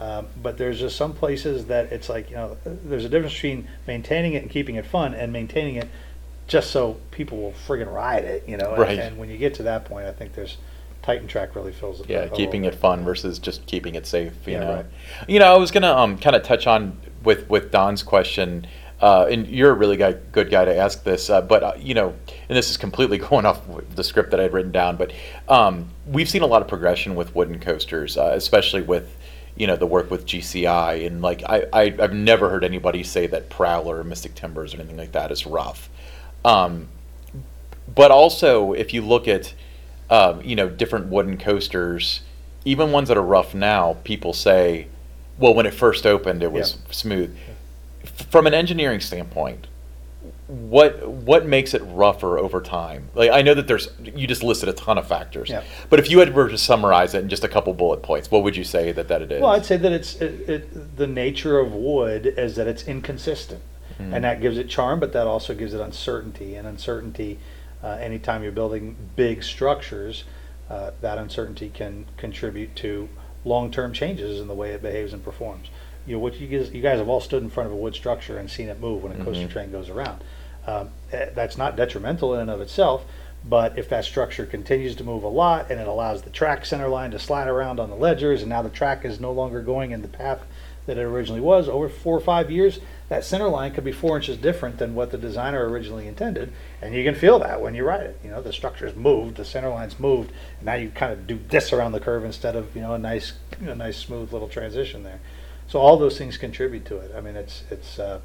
Um, but there's just some places that it's like you know, there's a difference between maintaining it and keeping it fun, and maintaining it just so people will friggin' ride it. You know, And- Right. and when you get to that point, I think there's Titan Track really fills it. Yeah, keeping it fun versus just keeping it safe. You Yeah, know, right. you know, I was gonna um kind of touch on with with Don's question, uh, and you're a really guy, good guy to ask this, uh, but uh, you know, and this is completely going off the script that I'd written down, but um, we've seen a lot of progression with wooden coasters, uh, especially with you know the work with GCI, and like I, I I've never heard anybody say that Prowler or Mystic Timbers or anything like that is rough. Um, but also if you look at um, you know different wooden coasters even ones that are rough now people say well when it first opened it was Yeah. smooth F- from an engineering standpoint what what makes it rougher over time like i know that there's you just listed a ton of factors Yeah. but if you had were to summarize it in just a couple bullet points what would you say that that it is Well, I'd say that it's it, it, the nature of wood is that it's inconsistent, Mhm. and that gives it charm, but that also gives it uncertainty. And uncertainty, uh, anytime you're building big structures, uh, that uncertainty can contribute to long-term changes in the way it behaves and performs. You know, what you guys, you guys have all stood in front of a wood structure and seen it move when a coaster Mhm. train goes around. Um, eh, that's not detrimental in and of itself, but if that structure continues to move a lot and it allows the track center line to slide around on the ledgers, and now the track is no longer going in the path that it originally was, over four or five years, that center line could be four inches different than what the designer originally intended, and you can feel that when you ride it. You know, the structure's moved, the center line's moved, and now you kind of do this around the curve instead of you know a nice, know, nice smooth little transition there. So all those things contribute to it. I mean, it's it's uh,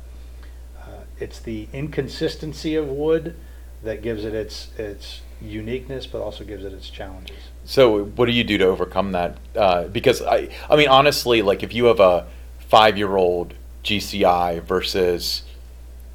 uh, it's the inconsistency of wood that gives it its its uniqueness, but also gives it its challenges. So what do you do to overcome that? Uh, because I, I mean, honestly, like if you have a five-year-old GCI versus,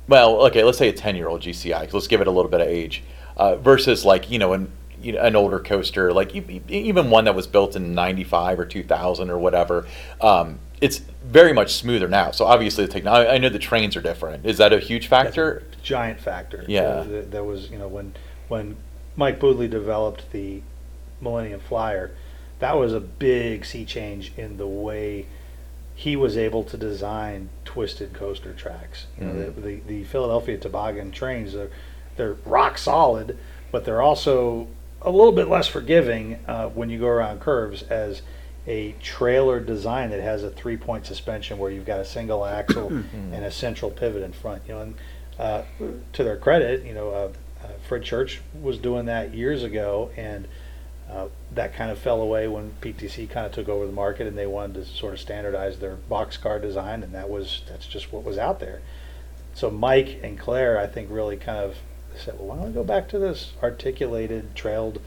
well, okay, let's say a ten-year-old GCI. let's give it a little bit of age, uh, versus like you know an you know, an older coaster, like even one that was built in '95 or 2000 or whatever. Um, it's very much smoother now. So obviously the technology. I know the trains are different. Is that a huge factor? A giant factor. Yeah. There, there was, you know, when when Mike Boodley developed the Millennium Flyer, that was a big sea change in the way he was able to design twisted coaster tracks. You know, Mhm. the, the, the Philadelphia Toboggan trains are they're rock solid, but they're also a little bit less forgiving uh, when you go around curves as a trailer design that has a three point suspension where you've got a single axle and a central pivot in front. You know, and uh, to their credit, you know, uh, uh, Fred Church was doing that years ago, and uh, that kind of fell away when PTC kind of took over the market, and they wanted to sort of standardize their boxcar design, and that was that's just what was out there. So Mike and Clair, I think, really kind of said, well, why don't we go back to this articulated, trailed,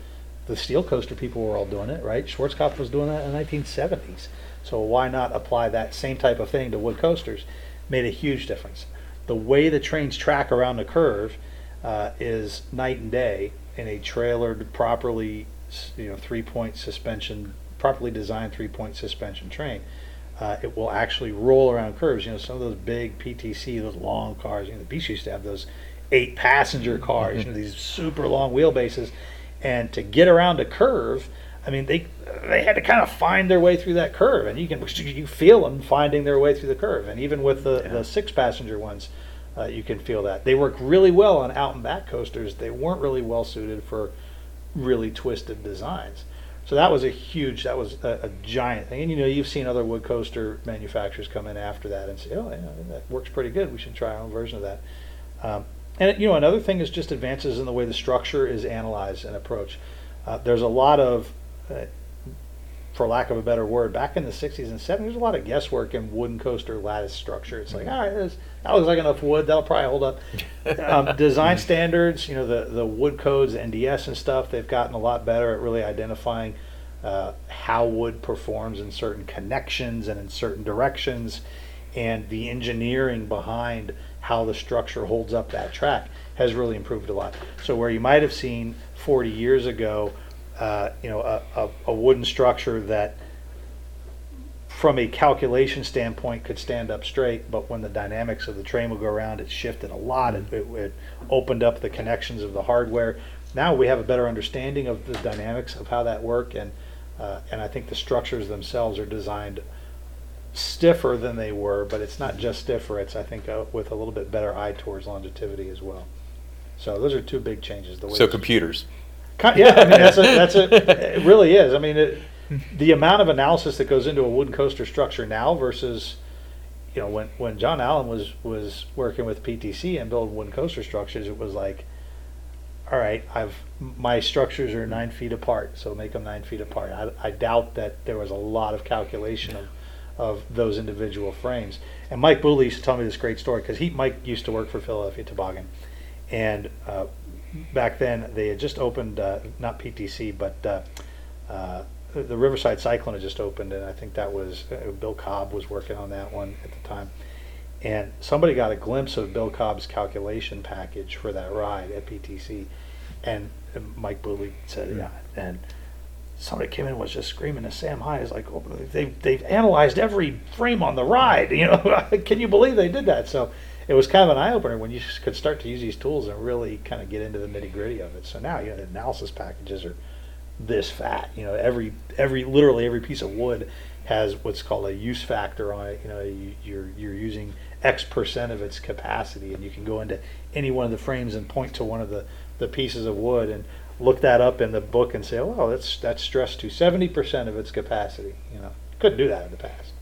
the steel coaster people were all doing it, right? Schwarzkopf was doing that in the 1970s. So why not apply that same type of thing to wood coasters? Made a huge difference. The way the trains track around the curve uh, is night and day in a trailered, properly, you know, three-point suspension, properly designed three-point suspension train. Uh, it will actually roll around curves. You know, some of those big PTC, those long cars. You know, the Beast used to have those eight-passenger cars. You know, these super long wheelbases, and to get around a curve, I mean, they they had to kind of find their way through that curve, and you can you feel them finding their way through the curve. And even with the, Yeah. the six-passenger ones, uh, you can feel that they work really well on out and back coasters. They weren't really well suited for really twisted designs. So that was a huge, that was a, a giant thing. And you know, you've seen other wood coaster manufacturers come in after that and say, oh, yeah, that works pretty good. We should try our own version of that. Um, and you know, another thing is just advances in the way the structure is analyzed and approached. Uh, there's a lot of, uh, for lack of a better word, back in the 60s and 70s, there's a lot of guesswork in wooden coaster lattice structure. It's like, all right, this, that looks like enough wood. That'll probably hold up. um, design standards, you know, the, the wood codes, NDS and stuff, they've gotten a lot better at really identifying uh, how wood performs in certain connections and in certain directions. and the engineering behind how the structure holds up that track has really improved a lot. So where you might have seen 40 years ago, uh, you know, a, a, a wooden structure that from a calculation standpoint could stand up straight, but when the dynamics of the train would go around, it shifted a lot. It, it, it opened up the connections of the hardware. Now we have a better understanding of the dynamics of how that work, and uh, and I think the structures themselves are designed stiffer than they were, but it's not just stiffer. It's I think uh, with a little bit better eye towards longevity as well. So those are two big changes. The way So computers. Ki- Yeah, I mean that's a, that's a it really is. I mean it, the amount of analysis that goes into a wooden coaster structure now versus you know when when John Allen was was working with PTC and building wooden coaster structures, it was like, all right, I've my structures are nine feet apart, so make them nine feet apart. I, I doubt that there was a lot of calculation of of those individual frames. And Mike Boodley used to tell me this great story because he Mike used to work for Philadelphia Toboggan, and uh, back then they had just opened uh, not PTC but uh, uh, the Riverside Cyclone had just opened, and I think that was uh, Bill Cobb was working on that one at the time. And somebody got a glimpse of Bill Cobb's calculation package for that ride at PTC, and Mike Boodley said, "Yeah." And somebody came in and was just screaming to Sam High, "Is like, oh, they've they've analyzed every frame on the ride. You know, can you believe they did that?" So it was kind of an eye opener when you could start to use these tools and really kind of get into the nitty gritty of it. So now, you know, the analysis packages are this fat. You know, every every literally every piece of wood has what's called a use factor on it. You know, you, you're you're using X percent of its capacity, and you can go into any one of the frames and point to one of the the pieces of wood and look that up in the book and say, oh, that's that's stressed to seventy percent of its capacity. You know, couldn't do that in the past.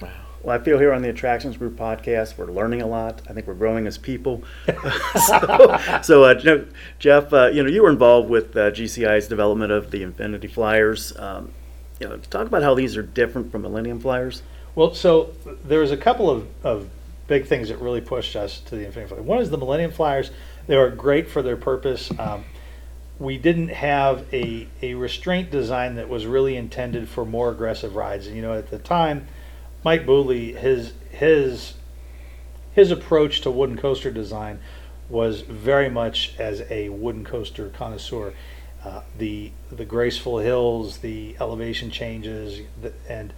Wow. Well, I feel here on the Attractions Group podcast, we're learning a lot. I think we're growing as people. so, so uh, you know, Jeff, uh, you know, you were involved with uh, GCI's development of the Infinity Flyers. Um, you know, talk about how these are different from Millennium Flyers. Well, so there was a couple of, of big things that really pushed us to the Infinity Flyer. One is the Millennium Flyers. They are great for their purpose. Um, we didn't have a, a restraint design that was really intended for more aggressive rides. And you know, at the time, Mike Boodley, his his his approach to wooden coaster design was very much as a wooden coaster connoisseur. Uh, the the graceful hills, the elevation changes, the, and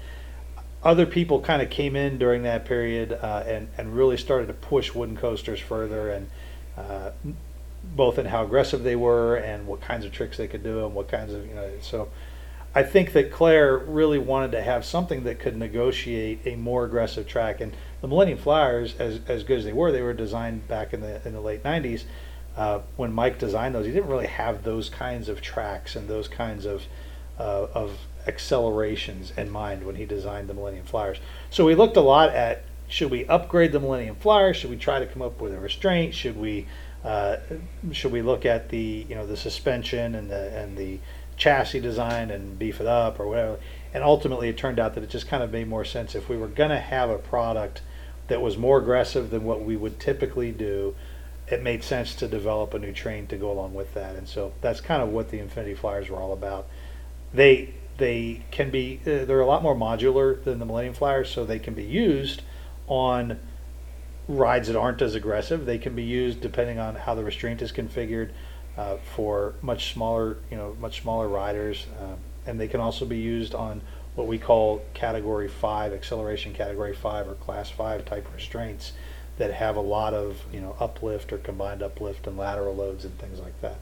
other people kind of came in during that period uh, and and really started to push wooden coasters further and uh, both in how aggressive they were and what kinds of tricks they could do and what kinds of you know so I think that Clair really wanted to have something that could negotiate a more aggressive track. And the Millennium Flyers as, as good as they were they were designed back in the in the late 90s uh, when Mike designed those he didn't really have those kinds of tracks and those kinds of uh, of accelerations in mind when he designed the Millennium Flyers. So we looked a lot at should we upgrade the Millennium Flyer? Should we try to come up with a restraint? Should we uh, should we look at the you know the suspension and the and the chassis design and beef it up or whatever? And ultimately it turned out that it just kind of made more sense. If we were going to have a product that was more aggressive than what we would typically do it made sense to develop a new train to go along with that. And so that's kind of what the infinity flyers were all about. They they can be uh, they're a lot more modular than the millennium flyers so they can be used on rides that aren't as aggressive. They can be used depending on how the restraint is configured uh, for much smaller, you know, much smaller riders, um, and they can also be used on what we call Category Five, acceleration Category Five or Class Five type restraints that have a lot of, you know, uplift or combined uplift and lateral loads and things like that.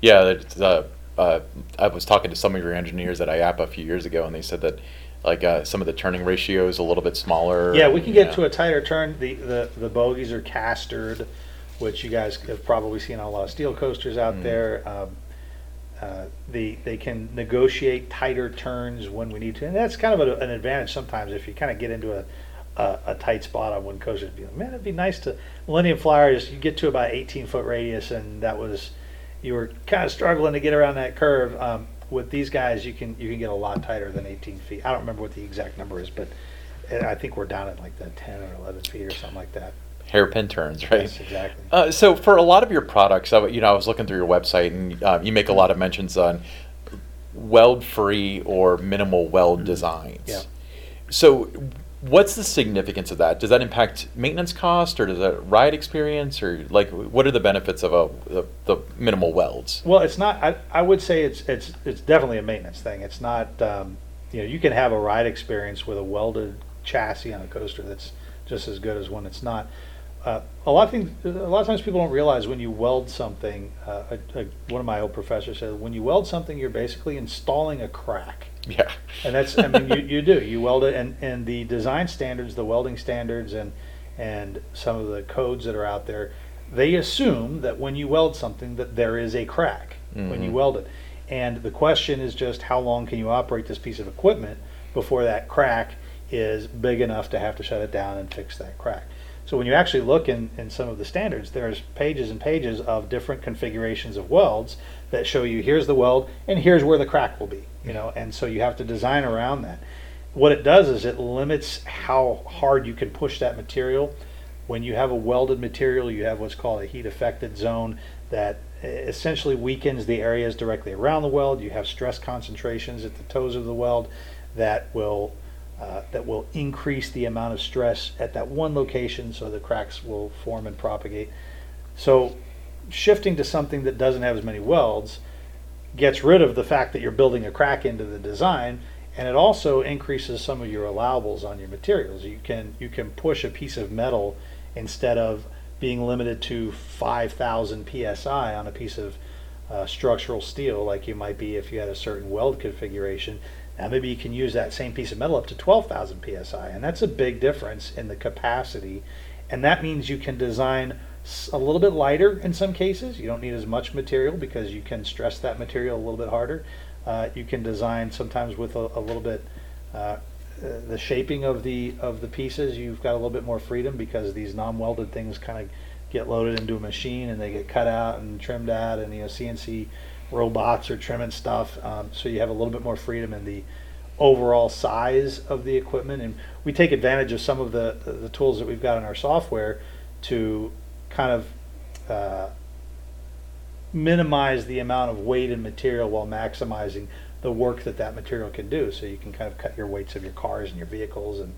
Yeah, it's, uh, uh, I was talking to some of your engineers at IAAPA a few years ago, and they said that like uh, some of the turning ratios a little bit smaller. Yeah, we can get Yeah. to a tighter turn. The, the, the bogies are castered, which you guys have probably seen on a lot of steel coasters out Mhm. there. Um, uh, the, they can negotiate tighter turns when we need to, and that's kind of a, an advantage sometimes if you kind of get into a, a, a tight spot on one coaster. Be like, Man, it'd be nice to Millennium Flyers. You get to about 18 foot radius, and that was you were kind of struggling to get around that curve. Um, with these guys, you can you can get a lot tighter than 18 feet. I don't remember what the exact number is, but I think we're down at like the 10 or 11 feet or something like that. hairpin turns, right? Yes, exactly. Uh, so for a lot of your products, I, you know, I was looking through your website, and uh, you make a lot of mentions on weld-free or minimal weld designs. Yeah. So, what's the significance of that? Does that impact maintenance cost, or does that ride experience, or like what are the benefits of a the, the minimal welds? Well, it's not. I, I would say it's it's it's definitely a maintenance thing. It's not. Um, you know, you can have a ride experience with a welded chassis on a coaster that's just as good as one that's not. Uh, a lot of things. A lot of times people don't realize when you weld something. Uh, one of my old professors said, when you weld something, you're basically installing a crack. Yeah. And that's, I mean, you, you do, you weld it and, and the design standards, the welding standards and, and some of the codes that are out there, they assume that when you weld something that there is a crack when you Mhm. weld it. And the question is just how long can you operate this piece of equipment before that crack is big enough to have to shut it down and fix that crack. So when you actually look in, in some of the standards, there's pages and pages of different configurations of welds that show you here's the weld and here's where the crack will be, you know, and so you have to design around that. What it does is it limits how hard you can push that material. When you have a welded material, you have what's called a heat affected zone that essentially weakens the areas directly around the weld. You have stress concentrations at the toes of the weld that will uh, that will increase the amount of stress at that one location, so the cracks will form and propagate. So, shifting to something that doesn't have as many welds gets rid of the fact that you're building a crack into the design, and it also increases some of your allowables on your materials. You can you can push a piece of metal instead of being limited to 5,000 psi on a piece of uh, structural steel, like you might be if you had a certain weld configuration. Now maybe you can use that same piece of metal up to 12,000 psi, and that's a big difference in the capacity. And that means you can design a little bit lighter in some cases. You don't need as much material because you can stress that material a little bit harder. Uh, you can design sometimes with a, a little bit uh, uh, the shaping of the of the pieces. You've got a little bit more freedom because these non-welded things kind of get loaded into a machine and they get cut out and trimmed out, and you know CNC robots are trimming stuff. Um, so you have a little bit more freedom in the overall size of the equipment, and we take advantage of some of the the, the tools that we've got in our software to kind of uh, minimize the amount of weight and material while maximizing the work that that material can do. So you can kind of cut your weights of your cars and your vehicles and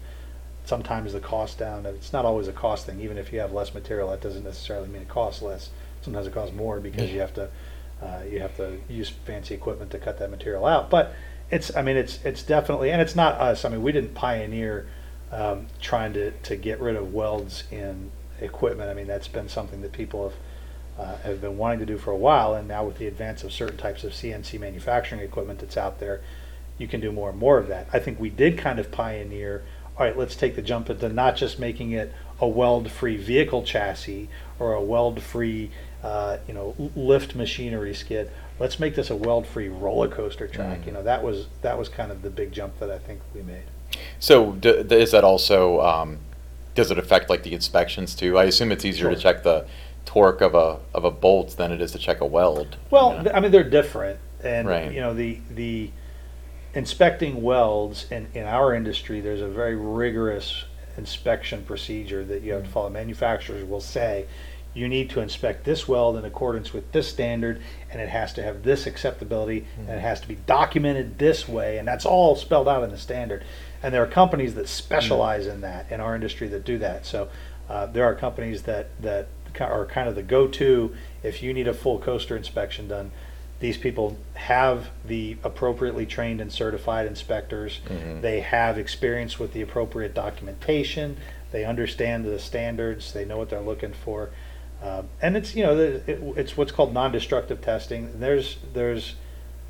sometimes the cost down. It's not always a cost thing. Even if you have less material, that doesn't necessarily mean it costs less. Sometimes it costs more because you have to uh, you have to use fancy equipment to cut that material out. But it's I mean it's it's definitely and it's not us. I mean we didn't pioneer um, trying to to get rid of welds in equipment. I mean that's been something that people have uh, have been wanting to do for a while, and now with the advance of certain types of CNC manufacturing equipment that's out there, you can do more and more of that. I think we did kind of pioneer. All right, let's take the jump into not just making it a weld-free vehicle chassis or a weld-free, uh, you know, lift machinery skid. Let's make this a weld-free roller coaster track. Mm. You know, that was that was kind of the big jump that I think we made. So, d- d- is that also um, does it affect like the inspections too? I assume it's easier to Sure. check the torque of a of a bolt than it is to check a weld. Well, you know? th- I mean, they're different, and Right. you know the the inspecting welds in in our industry. There's a very rigorous inspection procedure that you have to mm. follow. Manufacturers will say you need to inspect this weld in accordance with this standard, and it has to have this acceptability, and it mm. has to be documented this way, and that's all spelled out in the standard. And there are companies that specialize in that in our industry that do that. So uh, there are companies that that are kind of the go-to if you need a full coaster inspection done. These people have the appropriately trained and certified inspectors. Mhm. They have experience with the appropriate documentation. They understand the standards. They know what they're looking for. Um, and it's you know it, it's what's called non-destructive testing. There's there's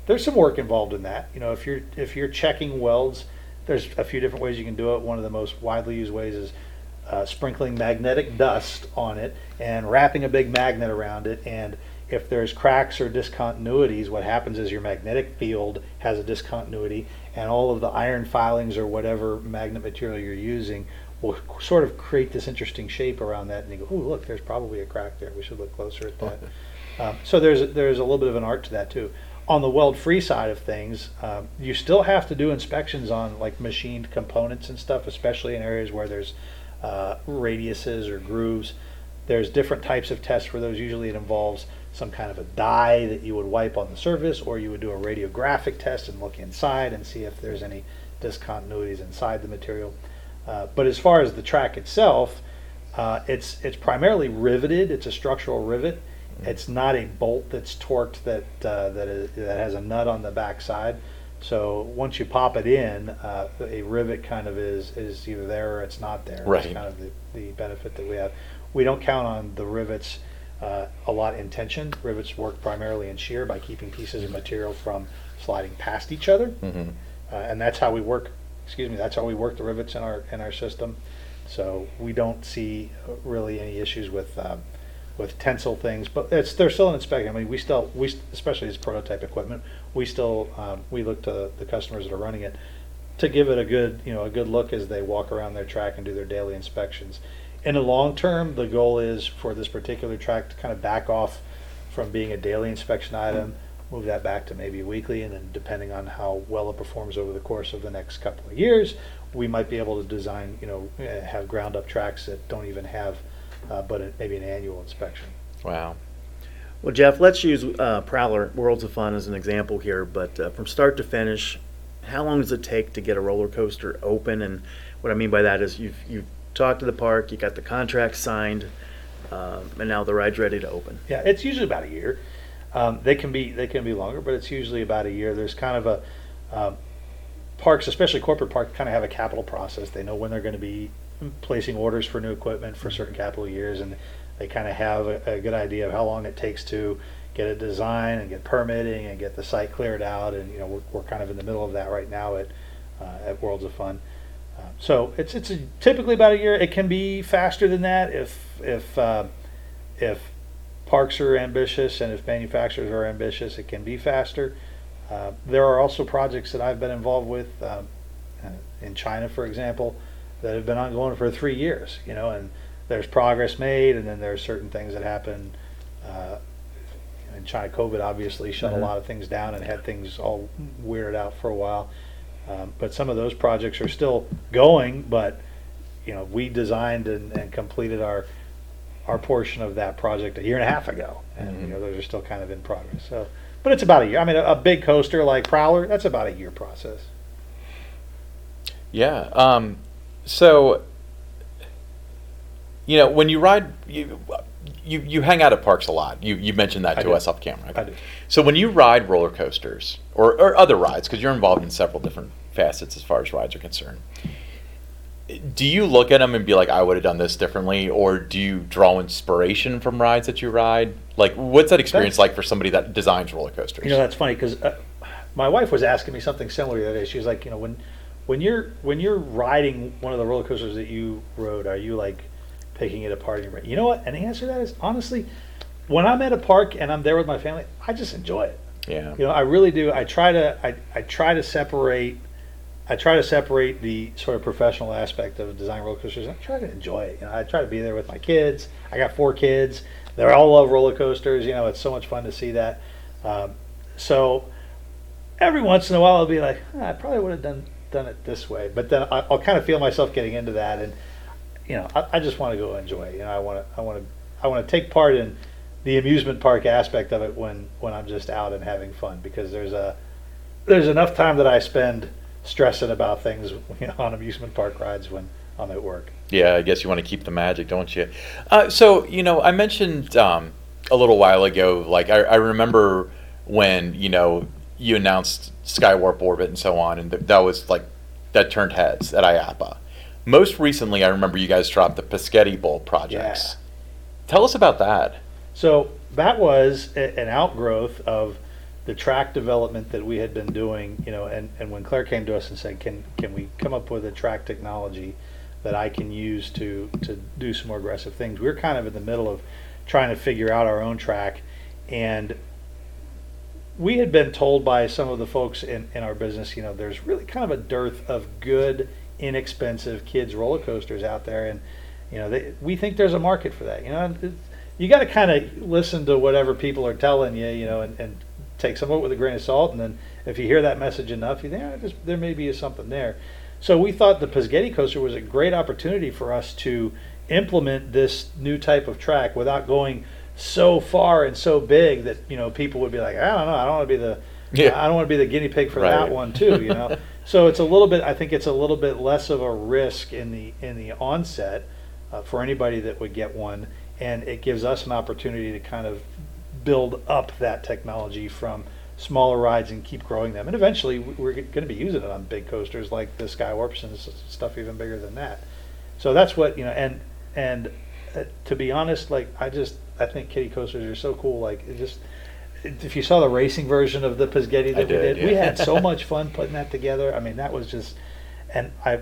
there's some work involved in that. You know, if you're if you're checking welds, there's a few different ways you can do it. One of the most widely used ways is uh, sprinkling magnetic dust on it and wrapping a big magnet around it. And if there's cracks or discontinuities, what happens is your magnetic field has a discontinuity, and all of the iron filings or whatever magnet material you're using will sort of create this interesting shape around that. And you go, oh, look, there's probably a crack there. We should look closer at that. Um, so there's there's a little bit of an art to that too. On the weld-free side of things, um, you still have to do inspections on like machined components and stuff, especially in areas where there's uh, radiuses or grooves. There's different types of tests for those. Usually, it involves some kind of a dye that you would wipe on the surface, or you would do a radiographic test and look inside and see if there's any discontinuities inside the material. Uh, but as far as the track itself, uh, it's it's primarily riveted. It's a structural rivet. It's not a bolt that's torqued that uh, that is, that has a nut on the back side. So once you pop it in, uh, a rivet kind of is is either there or it's not there. Right. That's kind of the, the benefit that we have. We don't count on the rivets uh, a lot in tension. Rivets work primarily in shear by keeping pieces of material from sliding past each other, Mhm. uh, and that's how we work. Excuse me. That's how we work the rivets in our in our system. So we don't see uh, really any issues with um, with tensile things, but it's they're still an inspection. I mean, we still we especially as prototype equipment, we still um, we look to the customers that are running it to give it a good you know a good look as they walk around their track and do their daily inspections. In the long term, the goal is for this particular track to kind of back off from being a daily inspection item, move that back to maybe weekly, and then depending on how well it performs over the course of the next couple of years, we might be able to design, you know, eh, have ground up tracks that don't even have, uh, but it- maybe an annual inspection. Wow. Well, Jeff, let's use uh, Prowler Worlds of Fun as an example here. But uh, from start to finish, how long does it take to get a roller coaster open? And what I mean by that is you've you've talked to the park, you got the contract signed, um, and now the ride's ready to open. Yeah, it's usually about a year. Um, they can be they can be longer, but it's usually about a year. There's kind of a um, parks, especially corporate parks, kind of have a capital process. They know when they're going to be placing orders for new equipment for certain capital years, and they kind of have a, a good idea of how long it takes to get a design and get permitting and get the site cleared out. And you know, we're, we're kind of in the middle of that right now at uh, at Worlds of Fun. Uh, so it's it's a, typically about a year. It can be faster than that if if uh, if parks are ambitious and if manufacturers are ambitious, it can be faster. Uh, there are also projects that I've been involved with um, uh, in China, for example, that have been ongoing for three years. You know, and there's progress made, and then there are certain things that happen. Uh, in China, COVID obviously shut Mhm. a lot of things down and had things all weirded out for a while. Um, but some of those projects are still going, but you know, we designed and, and completed our our portion of that project a year and a half ago, and you know, those are still kind of in progress. So, but it's about a year. I mean, a, a big coaster like Prowler, that's about a year process. Yeah. Um, so, you know, when you ride, you, you you hang out at parks a lot. You you mentioned that I to do. us off camera. I do. So when you ride roller coasters or, or other rides, because you're involved in several different facets as far as rides are concerned, do you look at them and be like, I would have done this differently, or do you draw inspiration from rides that you ride? Like, what's that experience That's- like for somebody that designs roller coasters? You know, that's funny because uh, my wife was asking me something similar the other day. She was like, you know, when when you're when you're riding one of the roller coasters that you rode, are you like picking it apart? You know what? And the answer to that is honestly, when I'm at a park and I'm there with my family, I just enjoy it. yeah. You know, I really do. I try to I, I try to separate I try to separate the sort of professional aspect of design roller coasters. I try to enjoy it. You know, I try to be there with my kids. I got four kids. They all love roller coasters. You know, it's so much fun to see that. Um, so every once in a while, I'll be like, "Ah, I probably would have done done it this way. But then I, I'll kind of feel myself getting into that, and you know, I, I just want to go enjoy. You know, I want to I want to I want to take part in the amusement park aspect of it when when I'm just out and having fun because there's a there's enough time that I spend stressing about things you know, on amusement park rides when I'm at work. Yeah, I guess you want to keep the magic, don't you? Uh, so, you know, I mentioned um, a little while ago, like, I, I remember when, you know, you announced Skywarp Orbit and so on, and th- that was like, that turned heads at IAAPA. Most recently, I remember you guys dropped the Pesgetti Bowl projects. Tell us about that. So that was a, an outgrowth of the track development that we had been doing, you know, and, and when Clair came to us and said, can, can we come up with a track technology that I can use to, to do some more aggressive things? We were kind of in the middle of trying to figure out our own track and we had been told by some of the folks in, in our business, you know, there's really kind of a dearth of good, inexpensive kids roller coasters out there, and you know, they, we think there's a market for that. You know, you got to kind of listen to whatever people are telling you, you know, and, and take some of it with a grain of salt. And then if you hear that message enough, you think "Ah, just, there may be something there. So we thought the Pesgetti coaster was a great opportunity for us to implement this new type of track without going so far and so big that you know people would be like, I don't know, I don't want to be the, Yeah. I don't want to be the guinea pig for Right. that one too, you know. so it's a little bit, I think it's a little bit less of a risk in the in the onset uh, for anybody that would get one, and it gives us an opportunity to kind of build up that technology from smaller rides and keep growing them. And eventually, we- we're going to be using it on big coasters like the Skywarps and stuff even bigger than that. So that's what you know. And and uh, to be honest, like I just I think kitty coasters are so cool. Like it just if you saw the racing version of the Pesgetti that we did, did, we had so much fun putting that together. I mean, that was just and I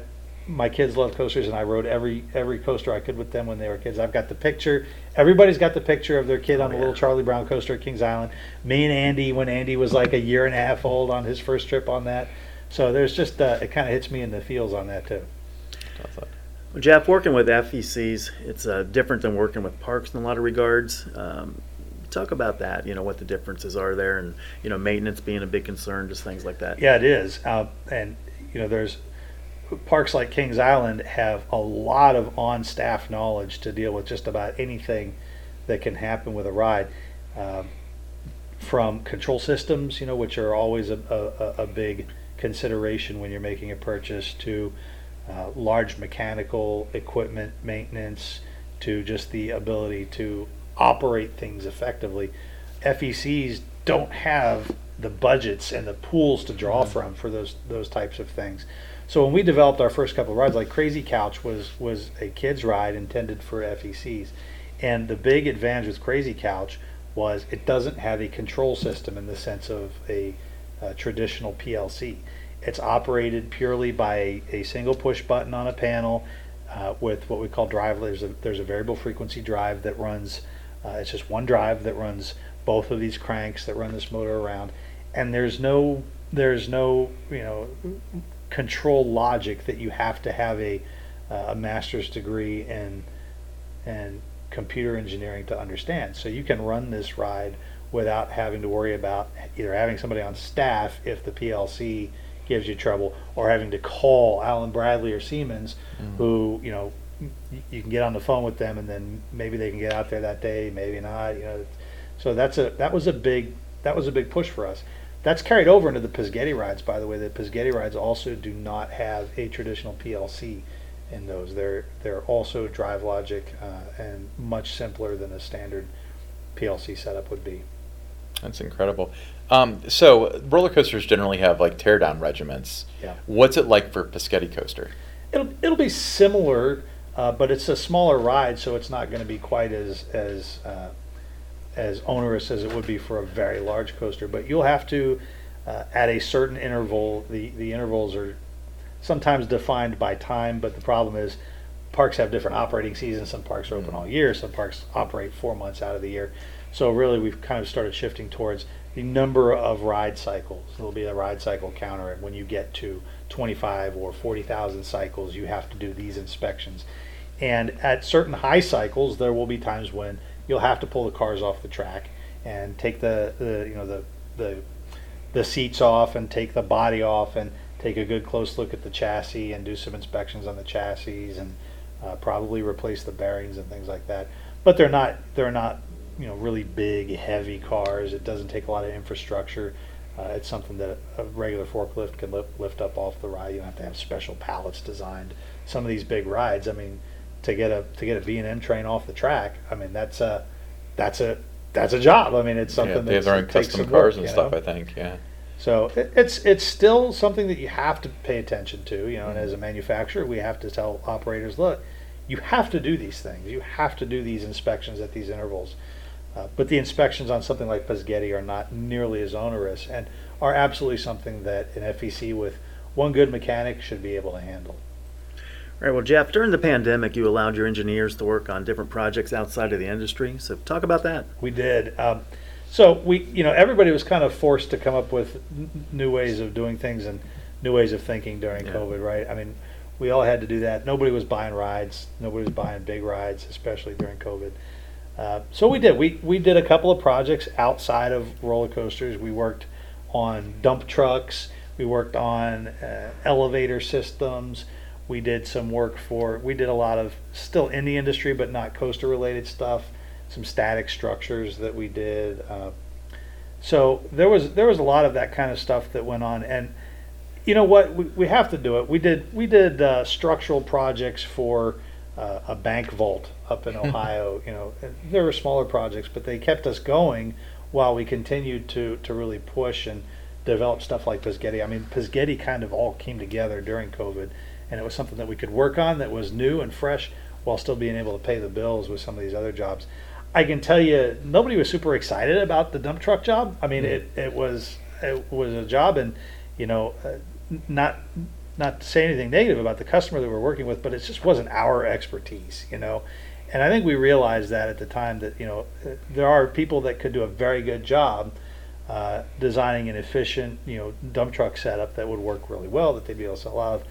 my kids love coasters and I rode every every coaster I could with them when they were kids. I've got the picture. Everybody's got the picture of their kid on Oh, the yeah. little Charlie Brown coaster at Kings Island. Me and Andy when Andy was like a year and a half old on his first trip on that. So there's just uh, it kind of hits me in the feels on that too. Well, Jeff, working with FECs, it's uh, different than working with parks in a lot of regards. Um, talk about that. You know what the differences are there, and you know maintenance being a big concern, just things like that. Yeah, it is. Uh, and you know, there's parks like Kings Island have a lot of on-staff knowledge to deal with just about anything that can happen with a ride. Um, from control systems, you know, which are always a, a, a big consideration when you're making a purchase, to uh, large mechanical equipment maintenance, to just the ability to operate things effectively. FECs don't have the budgets and the pools to draw from for those those types of things. So when we developed our first couple of rides, like Crazy Couch was was a kids ride intended for FECs, and the big advantage with Crazy Couch was it doesn't have a control system in the sense of a, uh traditional PLC. It's operated purely by a, single push button on a panel uh, with what we call drive. There's a, there's a variable frequency drive that runs. Uh, it's just one drive that runs both of these cranks that run this motor around, and there's no there's no you know control logic that you have to have a uh, a master's degree in and computer engineering to understand. So you can run this ride without having to worry about either having somebody on staff if the PLC gives you trouble or having to call Allen-Bradley or Siemens who, you know, you can get on the phone with them and then maybe they can get out there that day, maybe not, you know. So that's a that was a big that was a big push for us. That's carried over into the Pesgetti rides, by the way. The Pesgetti rides also do not have a traditional PLC in those. They're they're also drive logic uh, and much simpler than a standard PLC setup would be. That's incredible. Um, so roller coasters generally have like teardown regiments. Yeah. What's it like for Pesgetti coaster? It'll it'll be similar, uh, but it's a smaller ride, so it's not going to be quite as as uh, as onerous as it would be for a very large coaster. But you'll have to uh, at a certain interval. The the intervals are sometimes defined by time, but the problem is parks have different operating seasons. Some parks are open all year. Some parks operate four months out of the year. So really, we've kind of started shifting towards the number of ride cycles. There'll be a ride cycle counter, and when you get to 25 or 40,000 cycles, you have to do these inspections. And at certain high cycles, there will be times when you'll have to pull the cars off the track and take the, the you know the the the seats off and take the body off and take a good close look at the chassis and do some inspections on the chassis and uh, probably replace the bearings and things like that. But they're not they're not you know really big heavy cars. It doesn't take a lot of infrastructure. Uh, it's something that a regular forklift can lift, lift up off the ride. You don't have to have special pallets designed. Some of these big rides, I mean, to get a to get a B and M train off the track, I mean that's a that's a that's a job. I mean, it's something yeah, they have their own custom cars work, and stuff. know? I think. Yeah. So it, it's it's still something that you have to pay attention to, you know. And as Mm-hmm. a manufacturer, we have to tell operators, look, you have to do these things. You have to do these inspections at these intervals. Uh, but the inspections on something like Pesgetti are not nearly as onerous and are absolutely something that an FEC with one good mechanic should be able to handle. All right. Well, Jeff, during the pandemic, you allowed your engineers to work on different projects outside of the industry. So talk about that. We did. Um, so we, you know, everybody was kind of forced to come up with n- new ways of doing things and new ways of thinking during Yeah. COVID, right? I mean, we all had to do that. Nobody was buying rides. Nobody was buying big rides, especially during COVID. Uh, so we did. We we did a couple of projects outside of roller coasters. We worked on dump trucks. We worked on uh, elevator systems. We did some work for. We did a lot of still in the industry, but not coaster related stuff. some static structures that we did. Uh, so there was there was a lot of that kind of stuff that went on, and you know what, we, we have to do it. We did we did uh, structural projects for uh, a bank vault up in Ohio. you know, there were smaller projects, but they kept us going while we continued to to really push and develop stuff like Pesgetti. I mean, Pesgetti kind of all came together during COVID, and it was something that we could work on that was new and fresh while still being able to pay the bills with some of these other jobs. I can tell you, nobody was super excited about the dump truck job. I mean, it, it was it was a job, and you know, uh, not not to say anything negative about the customer that we're working with, but it just wasn't our expertise, you know. And I think we realized that at the time that you know uh, there are people that could do a very good job uh, designing an efficient you know dump truck setup that would work really well that they'd be able to sell out of.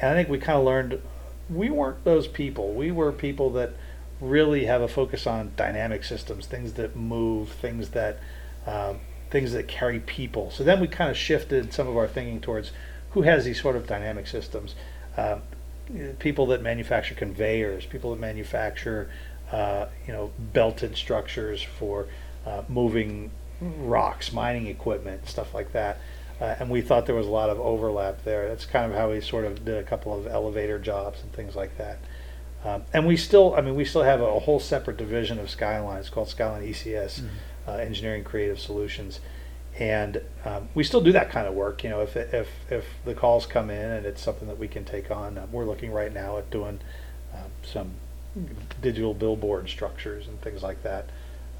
And I think we kind of learned we weren't those people. We were people that really have a focus on dynamic systems, things that move, things that um, things that carry people. So then we kind of shifted some of our thinking towards who has these sort of dynamic systems. Um, people that manufacture conveyors, people that manufacture uh, you know belted structures for uh, moving rocks, mining equipment, stuff like that. Uh, and we thought there was a lot of overlap there. That's kind of how we sort of did a couple of elevator jobs and things like that. Um, and we still, I mean, we still have a, a, whole separate division of Skyline. It's called Skyline ECS, mm-hmm. uh, Engineering Creative Solutions, and um, we still do that kind of work. You know, if if if the calls come in and it's something that we can take on, uh, we're looking right now at doing um, some digital billboard structures and things like that.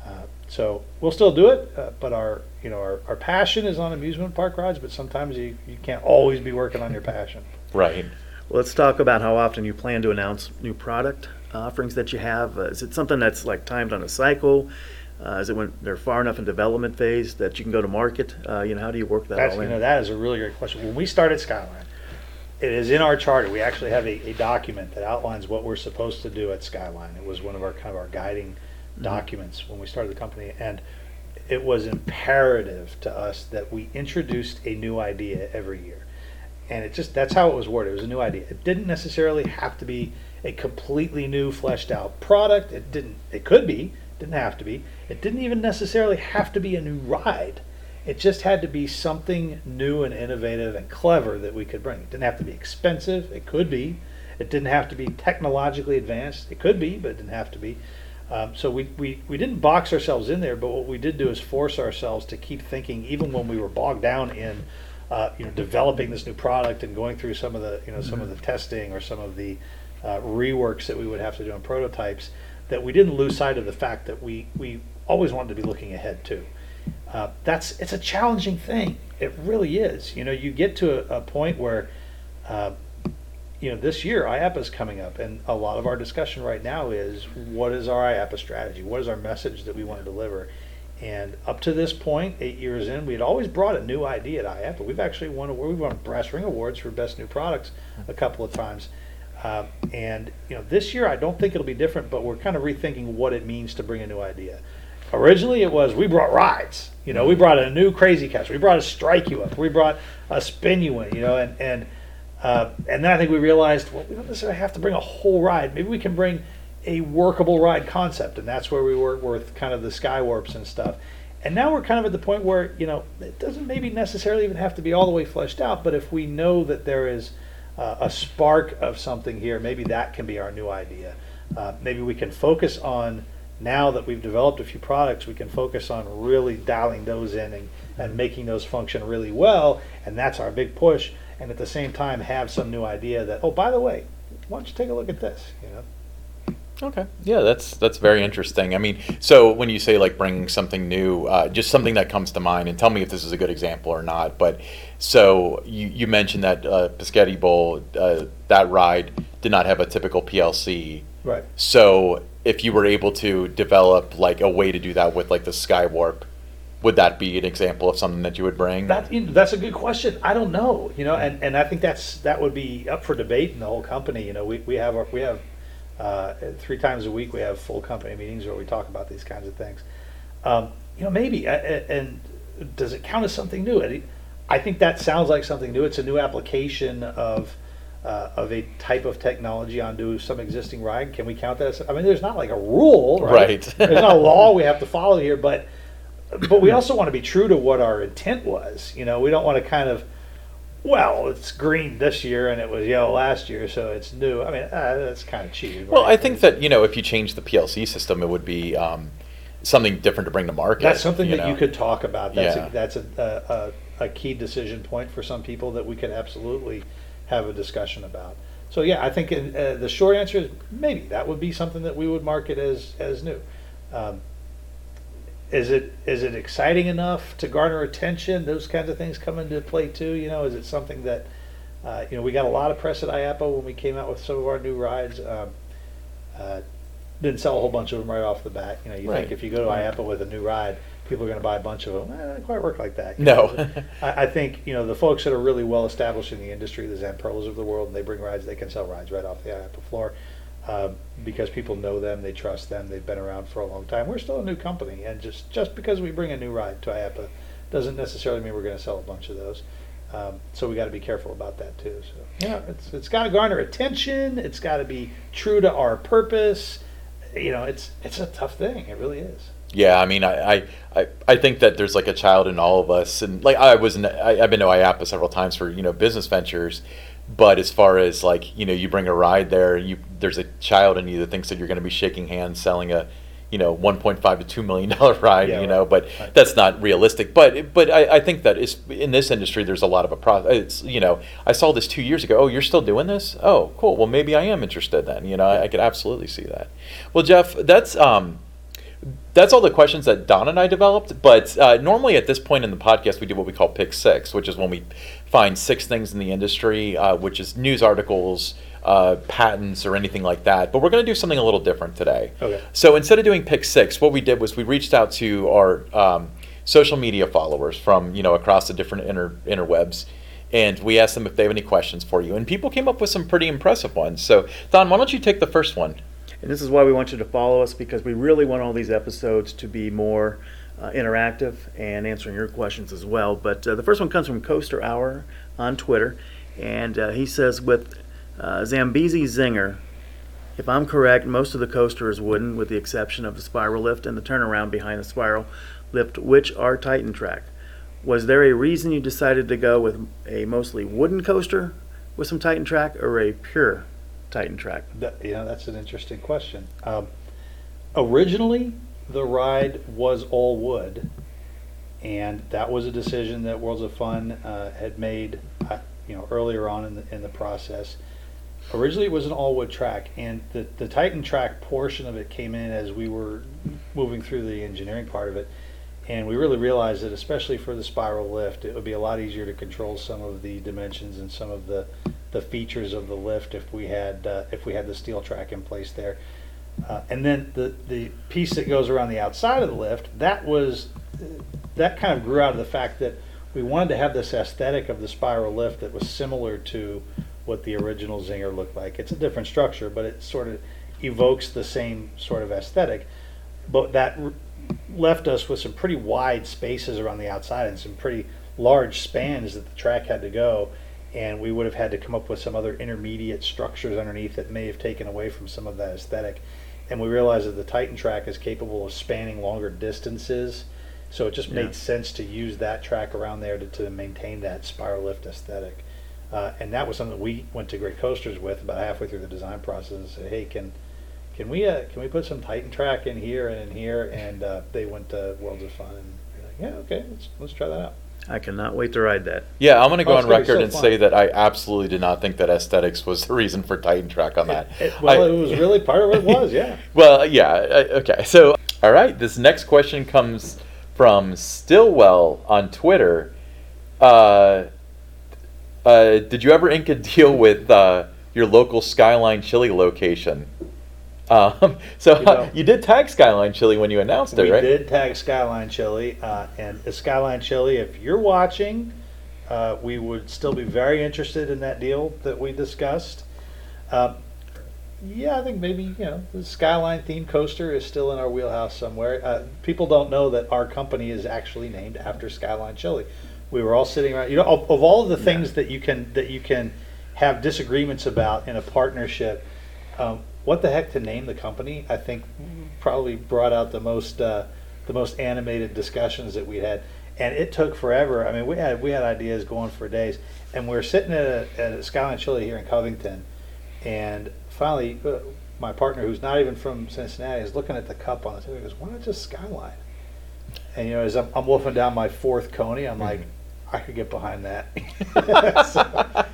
Uh, so we'll still do it, uh, but our you know our, our passion is on amusement park rides. But sometimes you, you can't always be working on your passion. Right. Well, let's talk about how often you plan to announce new product offerings that you have. Uh, is it something that's like timed on a cycle? Uh, is it when they're far enough in development phase that you can go to market? Uh, you know, how do you work that That's, all you know, that is a really great question. When we started Skyline, it is in our charter. We actually have a, a document that outlines what we're supposed to do at Skyline. It was one of our kind of our guiding Mm-hmm. documents when we started the company, and it was imperative to us that we introduced a new idea every year. And it just that's how it was worded. It was a new idea. It didn't necessarily have to be a completely new fleshed out product. It didn't it could be, didn't have to be. It didn't even necessarily have to be a new ride. It just had to be something new and innovative and clever that we could bring. It didn't have to be expensive. It could be. It didn't have to be technologically advanced. It could be, but it didn't have to be. Um, so we, we, we didn't box ourselves in there, but what we did do is force ourselves to keep thinking, even when we were bogged down in, uh, you know, developing this new product and going through some of the, you know, some of the testing or some of the uh, reworks that we would have to do on prototypes, that we didn't lose sight of the fact that we, we always wanted to be looking ahead too. Uh, that's it's a challenging thing. It really is. You know, you get to a, a point where uh, you know, this year IAAPA is coming up, and a lot of our discussion right now is what is our IAAPA strategy? What is our message that we want to deliver? And up to this point, eight years in, we had always brought a new idea at IAAPA. We've actually won we've won brass ring awards for best new products a couple of times. Uh, and you know, this year I don't think it'll be different, but we're kind of rethinking what it means to bring a new idea. Originally, it was we brought rides. You know, we brought a new Crazy Couch. We brought a strike you up. We brought a spin you in. You know, and and uh, and then I think we realized, well, we don't necessarily have to bring a whole ride. Maybe we can bring a workable ride concept, and that's where we work with kind of the Skywarps and stuff. And now we're kind of at the point where you know it doesn't maybe necessarily even have to be all the way fleshed out, but if we know that there is uh, a spark of something here, maybe that can be our new idea. Uh, maybe we can focus on now that we've developed a few products, we can focus on really dialing those in and, and making those function really well, and that's our big push and at the same time have some new idea that oh by the way why don't you take a look at this you know Okay. Yeah, that's that's very interesting. I mean, so when you say like bringing something new, uh, just something that comes to mind, and tell me if this is a good example or not. But so you, you mentioned that uh, Pesgetti Bowl, uh, that ride did not have a typical PLC. right So if you were able to develop like a way to do that with like the Skywarp, would that be an example of something that you would bring? that that's a good question i don't know you know and, and i think that's that would be up for debate in the whole company you know we, we have our, we have uh, three times a week we have full company meetings where we talk about these kinds of things um, you know maybe uh, and does it count as something new I- i think that sounds like something new it's a new application of uh, of a type of technology onto some existing ride. Can we count that? As, I mean, there's not like a rule, right? Right. there's not a law we have to follow here, but but we also want to be true to what our intent was. You know, we don't want to kind of well, it's green this year and it was yellow last year, so it's new. I mean, uh, that's kind of cheating. Well, right? I think that you know if you change the PLC system, it would be um, something different to bring to market. That's something that know? you could talk about. That's Yeah. a, that's a, a, a key decision point for some people that we could absolutely have a discussion about. So yeah, I think uh, the short answer is maybe that would be something that we would market as as new. Um, is it is it exciting enough to garner attention? Those kinds of things come into play too. You know, is it something that uh, you know we got a lot of press at IAAPA when we came out with some of our new rides. Um, uh, didn't sell a whole bunch of them right off the bat. You know, you Right. think if you go to IAAPA with a new ride, people are going to buy a bunch of them. Eh, it doesn't quite work like that. No. I, I think you know the folks that are really well established in the industry, the Zamperlas of the world, and they bring rides. They can sell rides right off the IAAPA floor um, because people know them, they trust them, they've been around for a long time. We're still a new company, and just just because we bring a new ride to IAAPA doesn't necessarily mean we're going to sell a bunch of those. Um, so we got to be careful about that too. So yeah, it's it's got to garner attention. It's got to be true to our purpose. You know, it's it's a tough thing. It really is. Yeah, I mean, I, I, I, think that there's like a child in all of us, and like I was, in, I, I've been to IAAPA several times for you know business ventures, but as far as like you know, you bring a ride there, you there's a child in you that thinks that you're going to be shaking hands selling a, you know, 1.5 to 2 million dollar ride, Yeah, you know, right, but right. that's not realistic. But but I, I think that is in this industry, there's a lot of a process. It's you know, I saw this two years ago. Oh, you're still doing this? Oh, cool. Well, maybe I am interested then. You know, I, I could absolutely see that. Well, Jeff, that's um that's all the questions that Don and I developed. But uh, normally at this point in the podcast, we do what we call pick six, which is when we find six things in the industry, uh, which is news articles, uh, patents, or anything like that. But we're going to do something a little different today. Okay. So instead of doing pick six, what we did was we reached out to our um, social media followers from you know across the different inter interwebs. And we asked them if they have any questions for you. And people came up with some pretty impressive ones. So, Don, why don't you take the first one? And this is why we want you to follow us because we really want all these episodes to be more uh, interactive and answering your questions as well. But uh, the first one comes from Coaster Hour on Twitter, and uh, he says with uh, Zambezi Zinger, if I'm correct, most of the coaster is wooden with the exception of the spiral lift and the turnaround behind the spiral lift, which are Titan track. Was there a reason you decided to go with a mostly wooden coaster with some Titan track or a pure Titan track? That, you know, that's an interesting question. Um, originally, the ride was all wood, and that was a decision that Worlds of Fun uh, had made, uh, you know, earlier on in the in the process. Originally, it was an all wood track, and the the Titan track portion of it came in as we were moving through the engineering part of it, and we really realized that, especially for the spiral lift, it would be a lot easier to control some of the dimensions and some of the the features of the lift if we had uh, if we had the steel track in place there. Uh, and then the the piece that goes around the outside of the lift that was that kind of grew out of the fact that we wanted to have this aesthetic of the spiral lift that was similar to what the original Zinger looked like. It's a different structure, but it sort of evokes the same sort of aesthetic. But that r- left us with some pretty wide spaces around the outside and some pretty large spans that the track had to go. And we would have had to come up with some other intermediate structures underneath that may have taken away from some of that aesthetic. And we realized that the Titan track is capable of spanning longer distances. So it just Yeah. made sense to use that track around there to, to maintain that spiral lift aesthetic. Uh, and that was something that we went to Great Coasters with about halfway through the design process and said, hey, can can we uh, can we put some Titan track in here and in here? And uh, they went to Worlds of Fun and like, yeah, okay, let's let's try that out. I cannot wait to ride that. Yeah, I'm going to go Oh, on gonna be record so and fun. say that I absolutely did not think that aesthetics was the reason for Titan Track on that. It- it- well, I- it was really part of it was yeah. Well, yeah. I- Okay. So, all right. This next question comes from Stillwell on Twitter. Uh, uh, did you ever ink a deal with uh, your local Skyline Chili location? Um, so You know- you did tag Skyline Chili when you announced it, we right? did tag Skyline Chili, uh, and Skyline Chili, if you're watching, uh, we would still be very interested in that deal that we discussed. Uh, yeah, I think maybe you know the Skyline themed coaster is still in our wheelhouse somewhere. Uh, people don't know that our company is actually named after Skyline Chili. We were all sitting around. You know, of, of all of the things that you can that you can have disagreements about in a partnership. Um, what the heck to name the company? I think probably brought out the most uh, the most animated discussions that we had, and it took forever. I mean, we had we had ideas going for days, and we are sitting at a, at a Skyline Chili here in Covington, and finally, uh, my partner, who's not even from Cincinnati, is looking at the cup on the table. He goes, "Why not just Skyline?" And you know, as I'm, I'm wolfing down my fourth Coney, I'm like, I could get behind that. so,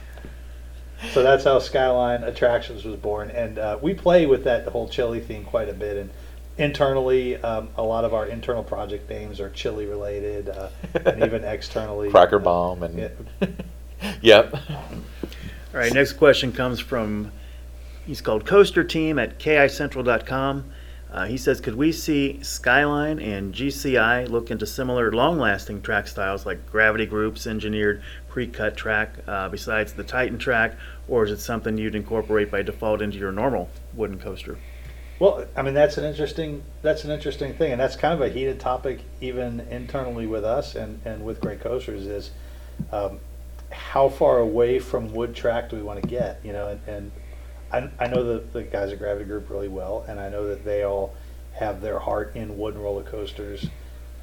so that's how Skyline Attractions was born, and uh, we play with that whole chili theme quite a bit. And internally, um, a lot of our internal project names are chili related, uh, and even externally, Cracker Bomb and Yeah. yep. All right, next question comes from, he's called Coaster Team at KICentral.com. Uh, he says, could we see Skyline and GCI look into similar long-lasting track styles like gravity groups, engineered pre-cut track uh, besides the Titan track, or is it something you'd incorporate by default into your normal wooden coaster? Well, I mean that's an interesting that's an interesting thing, and that's kind of a heated topic even internally with us and, and with Great Coasters is um, how far away from wood track do we want to get? You know, and, and I, I know the, the guys at Gravity Group really well, and I know that they all have their heart in wooden roller coasters,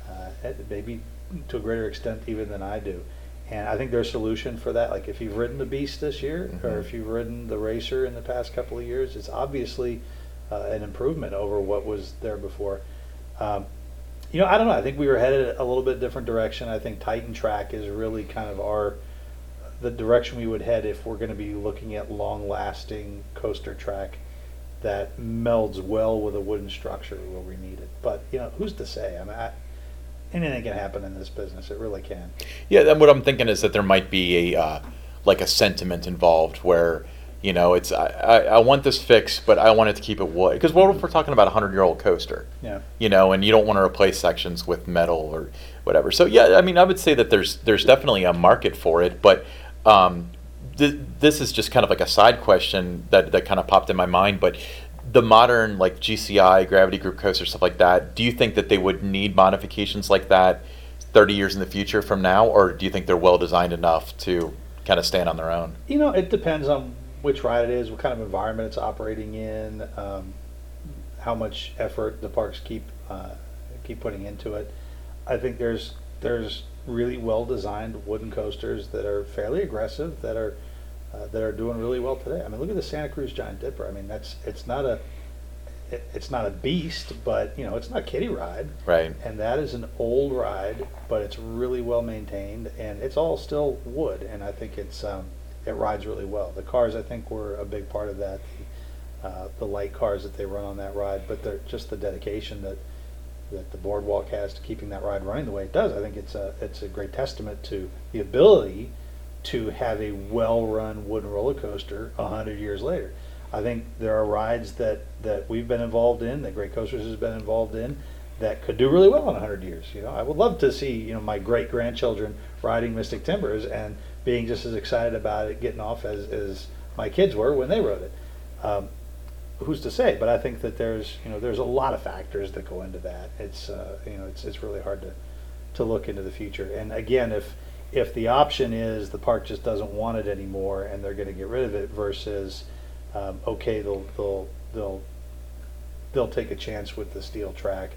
uh, maybe to a greater extent even than I do. And I think there's a solution for that, like if you've ridden the Beast this year, or Mhm. if you've ridden the Racer in the past couple of years, it's obviously uh, an improvement over what was there before. Um, you know, I don't know. I think we were headed a little bit different direction. I think Titan Track is really kind of our the direction we would head if we're going to be looking at long-lasting coaster track that melds well with a wooden structure where we need it. But you know, who's to say? I mean, I, anything can happen in this business. It really can. Yeah, and what I'm thinking is that there might be a uh, like a sentiment involved where you know it's I, I, I want this fixed, but I want it to keep it wood because what if we're talking about a hundred year old coaster? Yeah. You know, and you don't want to replace sections with metal or whatever. So yeah, I mean, I would say that there's there's definitely a market for it, but um, th- this is just kind of like a side question that that kind of popped in my mind, but. The modern like GCI gravity group coaster stuff like that. Do you think that they would need modifications like that 30 years in the future from now, or do you think they're well designed enough to kind of stand on their own? You know, it depends on which ride it is, what kind of environment it's operating in, um, how much effort the parks keep uh, keep putting into it. I think there's there's really well designed wooden coasters that are fairly aggressive that are uh, that are doing really well today. I mean, look at the Santa Cruz Giant Dipper. I mean, that's it's not a it, it's not a beast, but you know, it's not a kiddie ride. Right. And that is an old ride, but it's really well maintained, and it's all still wood, and I think it's um, it rides really well. The cars, I think, were a big part of that. The, uh, the light cars that they run on that ride, but they're just the dedication that that the boardwalk has to keeping that ride running the way it does. I think it's a it's a great testament to the ability to have a well-run wooden roller coaster hundred years later. I think there are rides that, that we've been involved in, that Great Coasters has been involved in, that could do really well in 100 years. You know, I would love to see you know my great grandchildren riding Mystic Timbers and being just as excited about it getting off as, as my kids were when they rode it. Um, who's to say? But I think that there's you know there's a lot of factors that go into that. It's uh, you know it's it's really hard to to look into the future. And again, if if the option is the park just doesn't want it anymore and they're going to get rid of it versus um, okay they'll they'll they'll they'll take a chance with the steel track.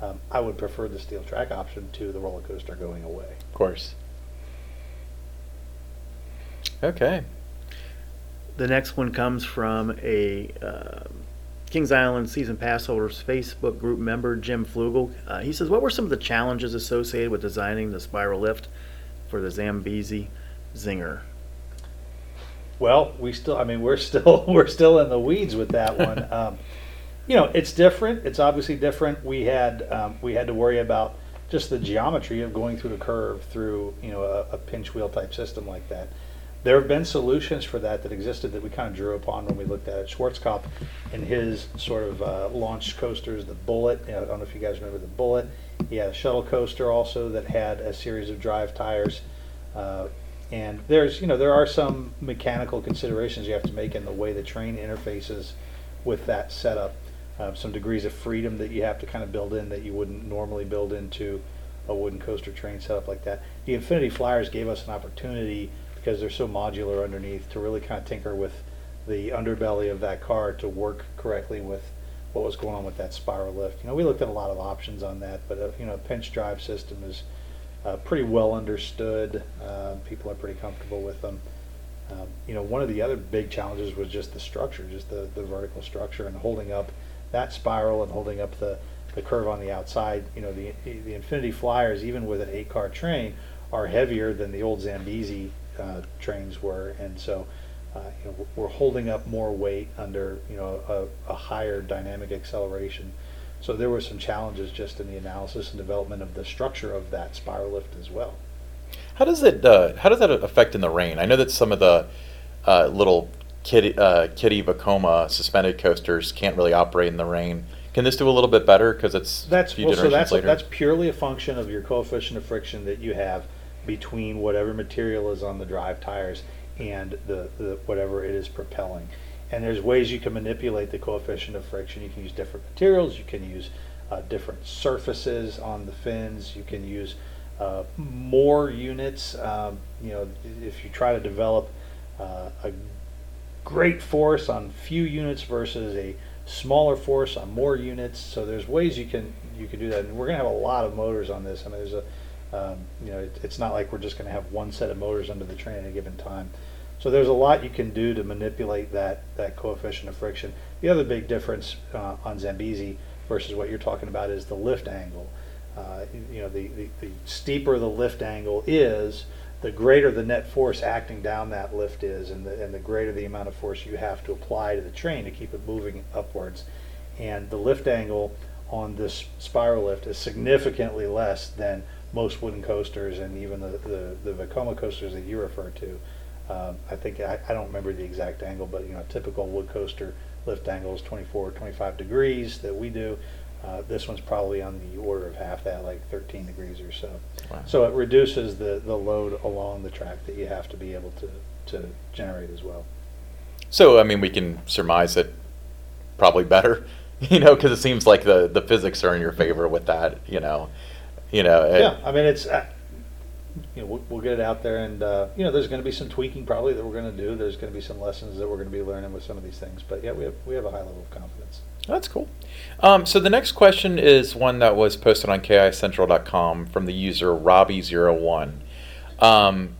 Um, I would prefer the steel track option to the roller coaster going away. Of course. Okay. The next one comes from a uh, Kings Island season pass holders Facebook group member, Jim Flugel. Uh, he says, "What were some of the challenges associated with designing the spiral lift for the Zambezi Zinger?" Well, we still, I mean, we're still, we're still in the weeds with that one. Um, you know, it's different. It's obviously different. We had, um, we had to worry about just the geometry of going through the curve through, you know, a, a pinch wheel type system like that. There have been solutions for that that existed that we kind of drew upon when we looked at it. Schwarzkopf and his sort of uh, launch coasters, the Bullet. You know, I don't know if you guys remember the Bullet. He had a shuttle coaster also that had a series of drive tires. Uh, and there's, you know, there are some mechanical considerations you have to make in the way the train interfaces with that setup. Uh, some degrees of freedom that you have to kind of build in that you wouldn't normally build into a wooden coaster train setup like that. The Infinity Flyers gave us an opportunity because they're so modular underneath to really kind of tinker with the underbelly of that car to work correctly with what was going on with that spiral lift. You know, we looked at a lot of options on that, but uh, you know, a pinch drive system is uh, pretty well understood. Uh, people are pretty comfortable with them. Um, you know, one of the other big challenges was just the structure, just the, the vertical structure and holding up that spiral and holding up the, the curve on the outside. You know, the, the Infinity Flyers, even with an eight car train, are heavier than the old Zambezi uh, trains were. And so, uh, you know, we're holding up more weight under, you know, a, a higher dynamic acceleration. So there were some challenges just in the analysis and development of the structure of that spiral lift as well. How does it? Uh, how does that affect in the rain? I know that some of the uh, little kitty uh, kitty Vekoma suspended coasters can't really operate in the rain. Can this do a little bit better because it's That's a few well, so that's later? that's purely a function of your coefficient of friction that you have between whatever material is on the drive tires and the, the whatever it is propelling. And there's ways you can manipulate the coefficient of friction. You can use different materials. You can use uh, different surfaces on the fins. You can use uh, more units. Um, you know, if you try to develop uh, a great force on few units versus a smaller force on more units. So there's ways you can you can do that. And we're to have a lot of motors on this. I mean, there's a um, you know it, it's not like we're just going to have one set of motors under the train at a given time. So there's a lot you can do to manipulate that that coefficient of friction. The other big difference uh, on Zambezi versus what you're talking about is the lift angle. Uh, you know, the, the, the steeper the lift angle is, the greater the net force acting down that lift is, and the, and the greater the amount of force you have to apply to the train to keep it moving upwards. And the lift angle on this spiral lift is significantly less than most wooden coasters and even the, the, the Vekoma coasters that you refer to. Um, I think, I, I don't remember the exact angle, but you know, a typical wood coaster lift angle is 24, 25 degrees that we do. Uh, this one's probably on the order of half that, like 13 degrees or so. Wow. So it reduces the, the load along the track that you have to be able to, to generate as well. So I mean, we can surmise that probably better, you know, because it seems like the the physics are in your favor with that, you know, you know. it- Yeah, I mean, it's, uh, you know, we'll, we'll get it out there and, uh, you know, there's gonna be some tweaking probably that we're gonna do. There's gonna be some lessons that we're gonna be learning with some of these things, but yeah, we have, we have a high level of confidence. That's cool. Um, so the next question is one that was posted on KICentral.com from the user Robbie01. Um,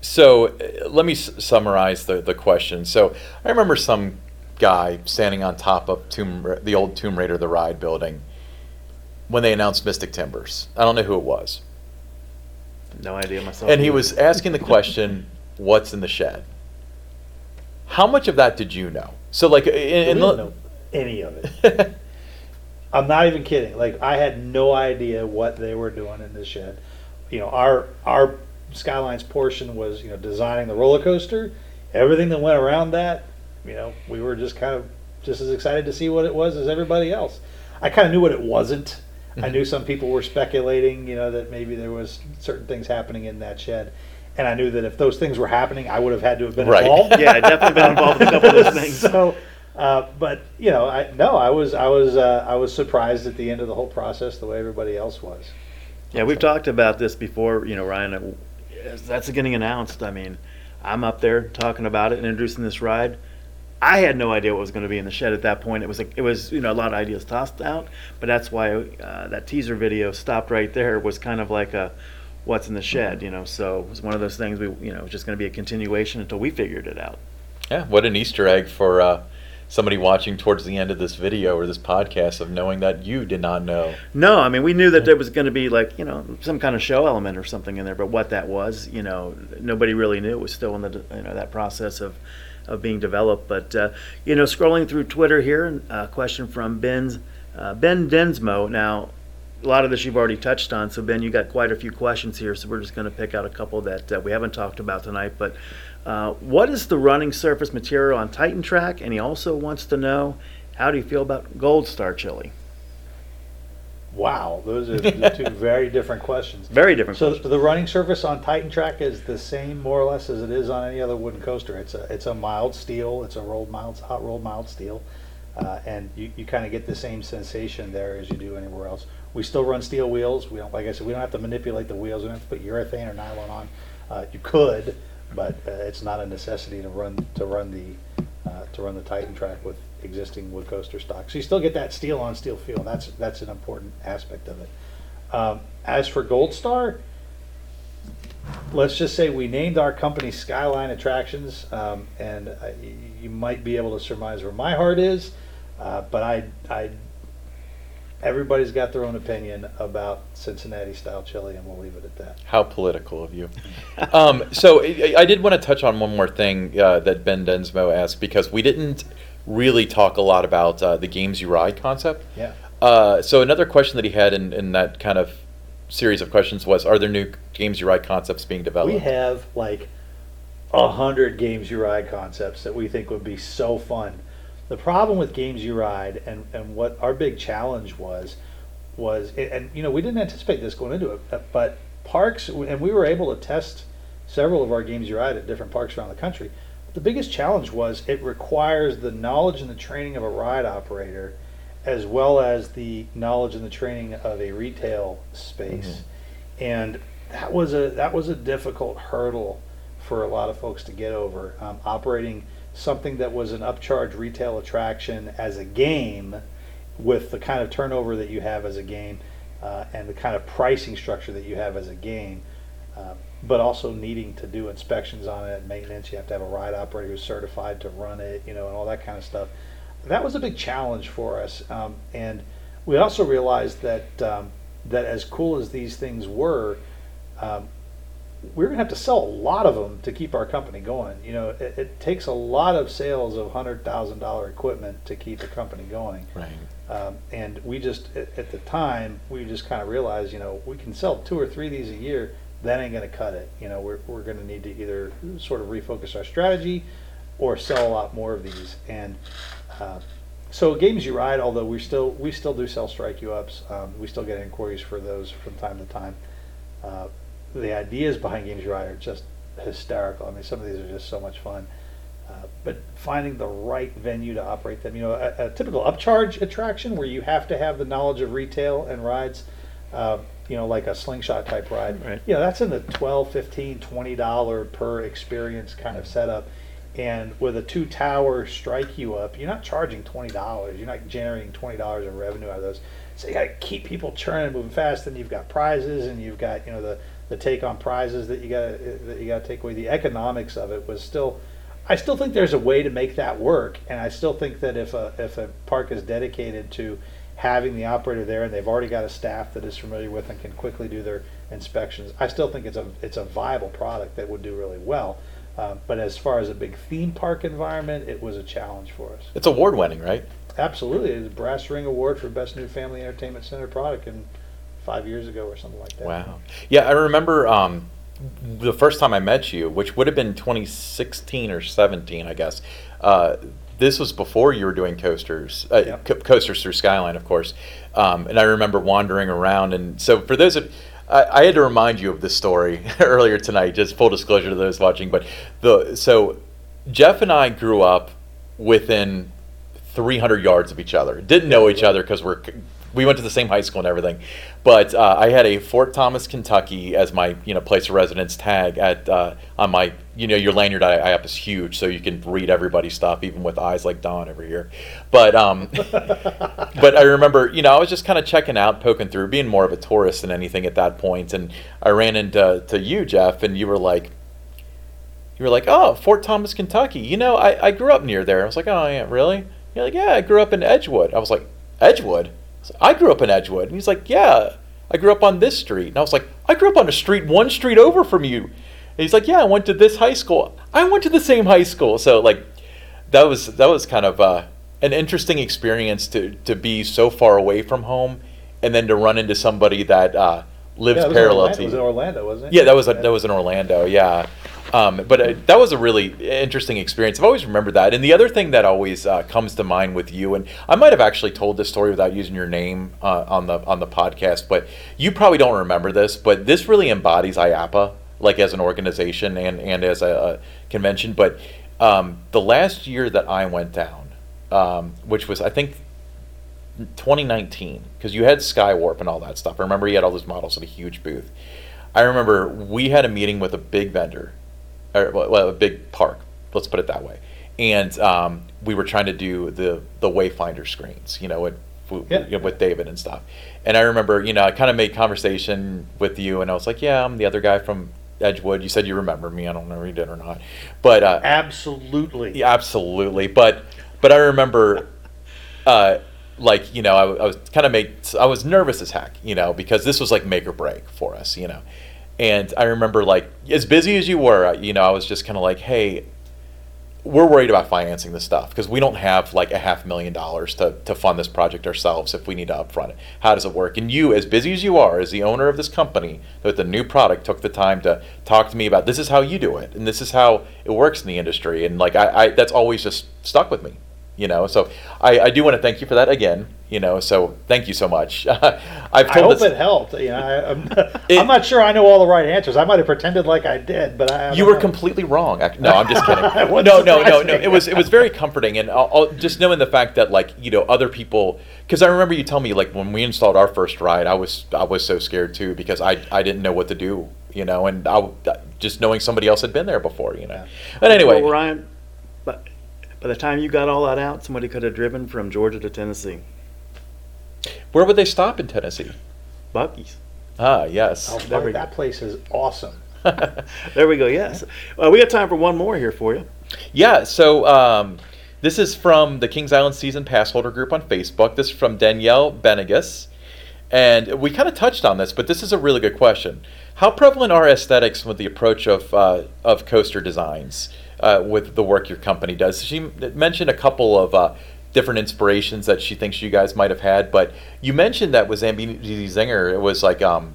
so uh, let me s- summarize the, the question. So I remember some guy standing on top of Tomb, Ra- the old Tomb Raider the Ride building when they announced Mystic Timbers. I don't know who it was. No idea myself. And he was asking the question, "What's in the shed?" How much of that did you know? So, like, in, We in didn't the, know any of it. I'm not even kidding. Like I had no idea what they were doing in the shed. You know, our our Skylines portion was you know designing the roller coaster. Everything that went around that, you know, we were just kind of just as excited to see what it was as everybody else. I kind of knew what it wasn't. I knew some people were speculating, you know, that maybe there was certain things happening in that shed, and I knew that if those things were happening, I would have had to have been Right. involved. Yeah, I definitely been involved in a couple of those things. so, uh, but you know, I no, I was I was uh, I was surprised at the end of the whole process the way everybody else was. Yeah, we've talked about this before, you know, Ryan. uh, as That's getting announced. I mean, I'm up there talking about it and introducing this ride. I had no idea what was going to be in the shed at that point. It was like, it was you know a lot of ideas tossed out, but that's why uh, that teaser video stopped right there. Was kind of like a what's in the shed, you know. So it was one of those things we you know was just going to be a continuation until we figured it out. Yeah, what an Easter egg for uh, somebody watching towards the end of this video or this podcast of knowing that you did not know. No, I mean we knew that there was going to be like you know some kind of show element or something in there, but what that was, you know, nobody really knew. It was still in the you know that process of of being developed. But uh, you know, scrolling through Twitter here, a question from Ben's uh, Ben Densmo. Now, a lot of this you've already touched on, so Ben, you got quite a few questions here. So we're just going to pick out a couple that uh, we haven't talked about tonight. But uh, what is the running surface material on Titan Track? And he also wants to know how do you feel about Gold Star Chili? Wow, those are the two very different questions. Very different. So question. the running surface on Titan Track is the same more or less as it is on any other wooden coaster. It's a it's a mild steel. It's a rolled mild hot rolled mild steel, uh, and you, you kind of get the same sensation there as you do anywhere else. We still run steel wheels. We don't like I said we don't have to manipulate the wheels. We don't have to put urethane or nylon on. Uh, you could, but uh, it's not a necessity to run to run the uh, to run the Titan track with existing wood coaster stock. So you still get that steel on steel feel. That's that's an important aspect of it. Um, as for Gold Star, let's just say we named our company Skyline Attractions, um, and uh, you might be able to surmise where my heart is, uh, but I, I, everybody's got their own opinion about Cincinnati style chili, and we'll leave it at that. How political of you. um, so I, I did want to touch on one more thing uh, that Ben Densmo asked because we didn't really talk a lot about uh, the Games-U-Ride concept. Yeah. Uh, so another question that he had in, in that kind of series of questions was, are there new Games-U-Ride concepts being developed? We have like a hundred Games-U-Ride concepts that we think would be so fun. The problem with Games-U-Ride and, and what our big challenge was was and- you know we didn't anticipate this going into it, uh, but parks and we were able to test several of our Games-U-Ride at different parks around the country. The biggest challenge was it requires the knowledge and the training of a ride operator as well as the knowledge and the training of a retail space. And that was a that was a difficult hurdle for a lot of folks to get over. Um, operating something that was an upcharge retail attraction as a game, with the kind of turnover that you have as a game, uh, and the kind of pricing structure that you have as a game, uh, but also needing to do inspections on it, maintenance. You have to have a ride operator who's certified to run it, you know, and all that kind of stuff. That was a big challenge for us, um, and we also realized that um, that as cool as these things were, um, we're going to have to sell a lot of them to keep our company going. You know, it, it takes a lot of sales of hundred thousand dollar equipment to keep a company going. Right. Um, and we just, at, at the time, we just kind of realized, you know, we can sell two or three of these a year. That ain't going to cut it. You know, we're, we're going to need to either sort of refocus our strategy or sell a lot more of these. And uh, so Games-U-Ride, although we still we still do sell Strike-U-Ups, um, we still get inquiries for those from time to time. Uh, the ideas behind Games-U-Ride are just hysterical. I mean, some of these are just so much fun. Uh, but finding the right venue to operate them, you know, a, a typical upcharge attraction where you have to have the knowledge of retail and rides, uh, you know, like a slingshot type ride. Right. You know, that's in the 12 15 20 dollar per experience kind of setup. And with a two tower Strike-U-Up, you're not charging twenty dollars. You're not generating twenty dollars of revenue out of those. So you got to keep people churning, moving fast. And you've got prizes, and you've got you know the the take on prizes that you got that you got to take away. The economics of it was still. I still think there's a way to make that work, and I still think that if a if a park is dedicated to having the operator there and they've already got a staff that is familiar with and can quickly do their inspections, I still think it's a it's a viable product that would do really well. Uh, but as far as a big theme park environment, it was a challenge for us. It's award winning, right? Absolutely, it's a brass ring award for best new family entertainment center product, in five years ago or something like that. Wow. Yeah, I remember um, the first time I met you, which would have been 2016 or 17, I guess. Uh, this was before you were doing coasters, uh, Yep. co- coasters through Skyline, of course. Um, and I remember wandering around. And so, for those of I, I had to remind you of this story earlier tonight, just full disclosure to those watching. But the so Jeff and I grew up within 300 yards of each other. Didn't know each other because we're we went to the same high school and everything. But uh, I had a Fort Thomas, Kentucky, as my you know place of residence tag at uh, on my you know your lanyard I, IAAPA is huge, so you can read everybody's stuff even with eyes like Don over here. But um, but I remember you know I was just kind of checking out, poking through, being more of a tourist than anything at that point, and I ran into to you, Jeff, and you were like you were like, oh, Fort Thomas, Kentucky. You know, I, I grew up near there. I was like, oh, yeah, really? You're like, yeah, I grew up in Edgewood. I was like, Edgewood? I, was like, I grew up in Edgewood. And he's like, yeah, I grew up on this street. And I was like, I grew up on a street one street over from you. And he's like, yeah, I went to this high school. I went to the same high school. So like, that was that was kind of uh, an interesting experience to to be so far away from home, and then to run into somebody that uh, lives Yeah, parallel to It was you. in Orlando, wasn't it? Yeah, that was a, that was in Orlando. Yeah, um, but uh, that was a really interesting experience. I've always remembered that. And the other thing that always uh, comes to mind with you, and I might have actually told this story without using your name uh, on the on the podcast, but you probably don't remember this. But this really embodies IAAPA, like as an organization and and as a, a convention. But um, the last year that I went down, um, which was I think 2019 because you had Skywarp and all that stuff. I remember you had all those models at a huge booth. I remember we had a meeting with a big vendor, or well, a big park. Let's put it that way. And um, we were trying to do the the wayfinder screens, you know, with, Yeah. you know, with David and stuff. And I remember, you know, I kind of made conversation with you, and I was like, "Yeah, I'm the other guy from Edgewood." You said you remember me. I don't know if you did or not, but uh, Absolutely. yeah, absolutely. But but I remember, uh, like you know, I, I was kind of made. I was nervous as heck, you know, because this was like make or break for us, you know. And I remember like as busy as you were, you know, I was just kind of like, hey, we're worried about financing this stuff because we don't have like a half million dollars to, to fund this project ourselves if we need to upfront it. How does it work? And you, as busy as you are, as the owner of this company with the new product, took the time to talk to me about this is how you do it and this is how it works in the industry. And like I, I that's always just stuck with me, you know. So I, I do want to thank you for that again, you know. So thank you so much. I've I hope this, it helped. You know, I, I'm, It- I'm not sure I know all the right answers. I might have pretended like I did, but I. I You were know. completely wrong. No, I'm just kidding. It no, no, no, no. It was it was very comforting, and I'll, I'll- just knowing the fact that like you know other people. Because I remember you telling me like when we installed our first ride, I was I was so scared too because I I didn't know what to do, you know, and I just knowing somebody else had been there before, you know. Yeah. But anyway, Well, Ryan, but by the time you got all that out, somebody could have driven from Georgia to Tennessee. where would they stop in Tennessee? Buc-ee's. Ah, yes. Oh, There we that go. place is awesome. There we go. Yes. Well, we got time for one more here for you. Yeah, so um, this is from the Kings Island Season Pass Holder group on Facebook. This is from Danielle Benegas. And we kind of touched on this, but this is a really good question. How prevalent are aesthetics with the approach of, uh, of coaster designs uh, with the work your company does? She mentioned a couple of uh, different inspirations that she thinks you guys might have had, but you mentioned that with Zambezi Zinger, it was like, um,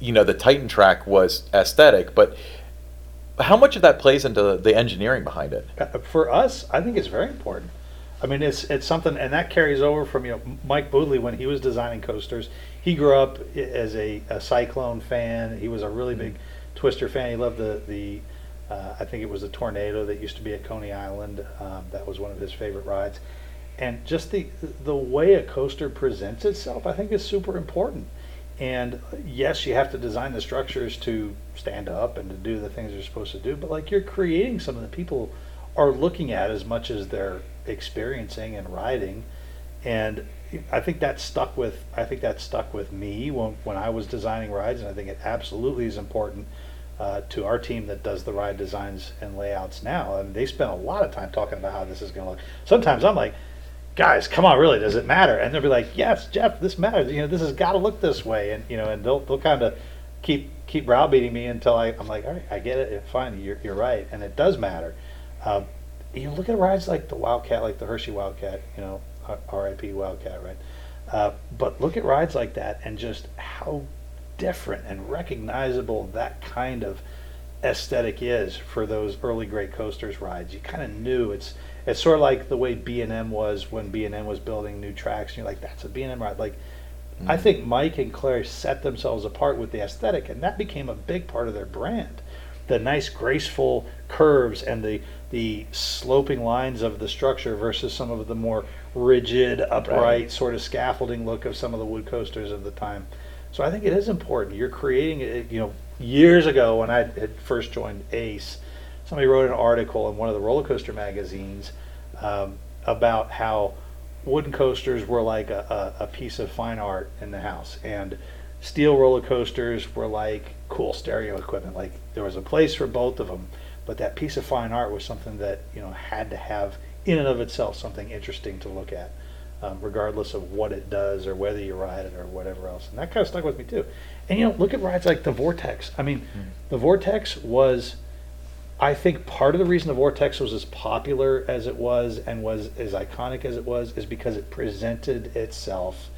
you know, the Titan track was aesthetic, but how much of that plays into the engineering behind it? Uh, For us, I think it's very important. I mean, it's it's something, and that carries over from you know Mike Boodley when he was designing coasters. He grew up as a, a Cyclone fan. He was a really big Twister fan. He loved the the uh, I think it was the Tornado that used to be at Coney Island. Um, that was one of his favorite rides, and just the the way a coaster presents itself, I think, is super important. And yes, you have to design the structures to stand up and to do the things they're supposed to do, but like you're creating something that people are looking at as much as they're experiencing and riding. And I think that stuck with I think that stuck with me when when I was designing rides, and I think it absolutely is important uh, to our team that does the ride designs and layouts now. And they spend a lot of time talking about how this is going to look. Sometimes I'm like, guys, come on, really, does it matter? And they'll be like, yes, Jeff, this matters. You know, this has got to look this way, and you know, and they'll they'll kind of keep keep browbeating me until I, I'm like, all right, I get it, fine, you're you're right, and it does matter. Um, you look at rides like the Wildcat, like the Hershey Wildcat, you know, R.I.P. Wildcat, right? Uh, but look at rides like that and just how different and recognizable that kind of aesthetic is for those early great coasters rides. You kind of knew it's it's sort of like the way B and M was when B and M was building new tracks. And you're like, that's a B and M ride. Like, I mm. think Mike and Clair set themselves apart with the aesthetic, and that became a big part of their brand. The nice, graceful curves and the the sloping lines of the structure versus some of the more rigid, upright, Right. sort of scaffolding look of some of the wood coasters of the time. So I think it is important. You're creating it. You know, years ago when I had first joined Ace, somebody wrote an article in one of the roller coaster magazines um, about how wooden coasters were like a, a, a piece of fine art in the house, and steel roller coasters were like cool stereo equipment. Like there was a place for both of them, but that piece of fine art was something that you know had to have in and of itself something interesting to look at, um, regardless of what it does or whether you ride it or whatever else. And that kind of stuck with me too. And you know, look at rides like the Vortex. I mean, the Vortex was. I think part of the reason the Vortex was as popular as it was and was as iconic as it was is because it presented itself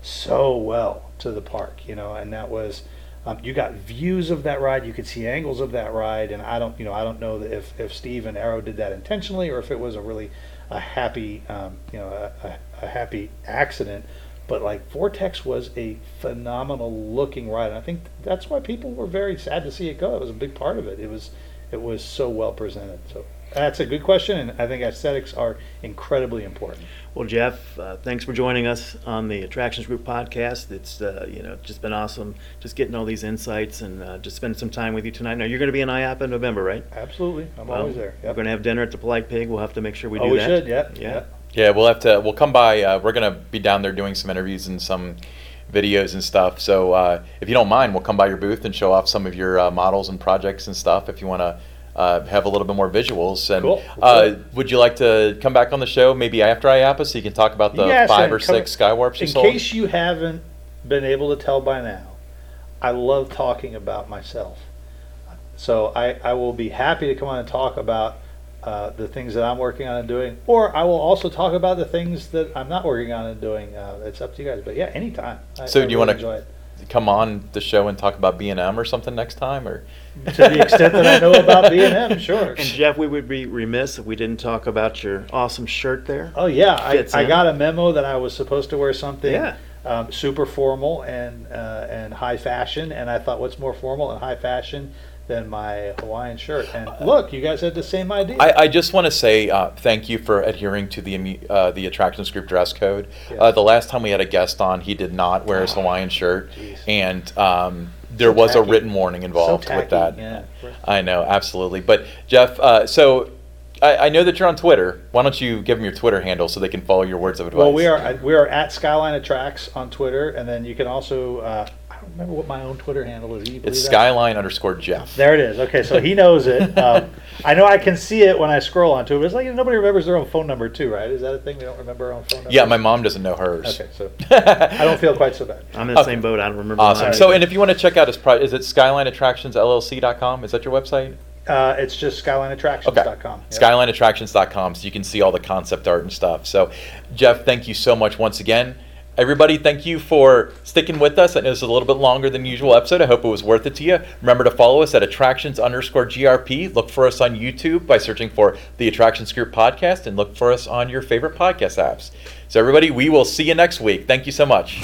so well to the park, you know, and that was um, you got views of that ride, you could see angles of that ride, and I don't, you know, I don't know if if Steve and Arrow did that intentionally or if it was a really a happy, um, you know, a, a, a happy accident. But like Vortex was a phenomenal looking ride, and I think that's why people were very sad to see it go. It was a big part of it. It was it was so well presented. So that's a good question, and I think aesthetics are incredibly important. Well, Jeff, uh, thanks for joining us on the Attractions Group podcast. It's uh, you know just been awesome, just getting all these insights and uh, just spending some time with you tonight. Now you're going to be in IAAPA in November, right? Absolutely, I'm Well, always there. We're going to have dinner at the Polite Pig. We'll have to make sure we oh, do we that. should. Yeah, Yeah. Yeah, we'll have to. We'll come by. Uh, we're gonna be down there doing some interviews and some videos and stuff. So uh, if you don't mind, we'll come by your booth and show off some of your uh, models and projects and stuff. If you want to uh, have a little bit more visuals. And Cool. uh, would you like to come back on the show maybe after IAAPA so you can talk about the Yes, five or six Skywarps you In sold? case you haven't been able to tell by now, I love talking about myself. So I, I will be happy to come on and talk about uh, the things that I'm working on and doing, or I will also talk about the things that I'm not working on and doing. Uh, it's up to you guys. But yeah, anytime. I, So I do you really wanna- come on the show and talk about B and M or something next time? Or to the extent that I know about B and M, sure. And Jeff, we would be remiss if we didn't talk about your awesome shirt there. Oh yeah, I, I got a memo that I was supposed to wear something Yeah. um, super formal and uh, and high fashion, and I thought, what's more formal and high fashion than my Hawaiian shirt? And look, you guys had the same idea. I, I just want to say uh, thank you for adhering to the uh, the attractions group dress code. Yes. Uh, the last time we had a guest on, he did not wear his Hawaiian shirt, Jeez. and um, there So was a written warning so involved tacky, with that. Yeah. I know, absolutely. But Jeff, uh, so I, I know that you're on Twitter. Why don't you give them your Twitter handle so they can follow your words of advice? Well, we are we are at Skyline Attracts on Twitter, and then you can also uh, remember what my own Twitter handle is. You It's that? Skyline underscore Jeff. There it is. Okay, so he knows it. Um, I know I can see it when I scroll onto it. But it's like nobody remembers their own phone number too, right? Is that a thing? We don't remember our own phone number. Yeah, my mom doesn't know hers. Okay, so I don't feel quite so bad. I'm in the Okay. same boat. I don't remember. Awesome. So, and if you want to check out his, pro- is it SkylineAttractionsLLC.com? Is that your website? Uh, it's just skylineattractions.com. Yep. SkylineAttractions.com, so you can see all the concept art and stuff. So, Jeff, thank you so much once again. Everybody, thank you for sticking with us. I know this is a little bit longer than usual episode. I hope it was worth it to you. Remember to follow us at attractions underscore GRP. Look for us on YouTube by searching for the Attractions Group podcast and look for us on your favorite podcast apps. So, everybody, we will see you next week. Thank you so much.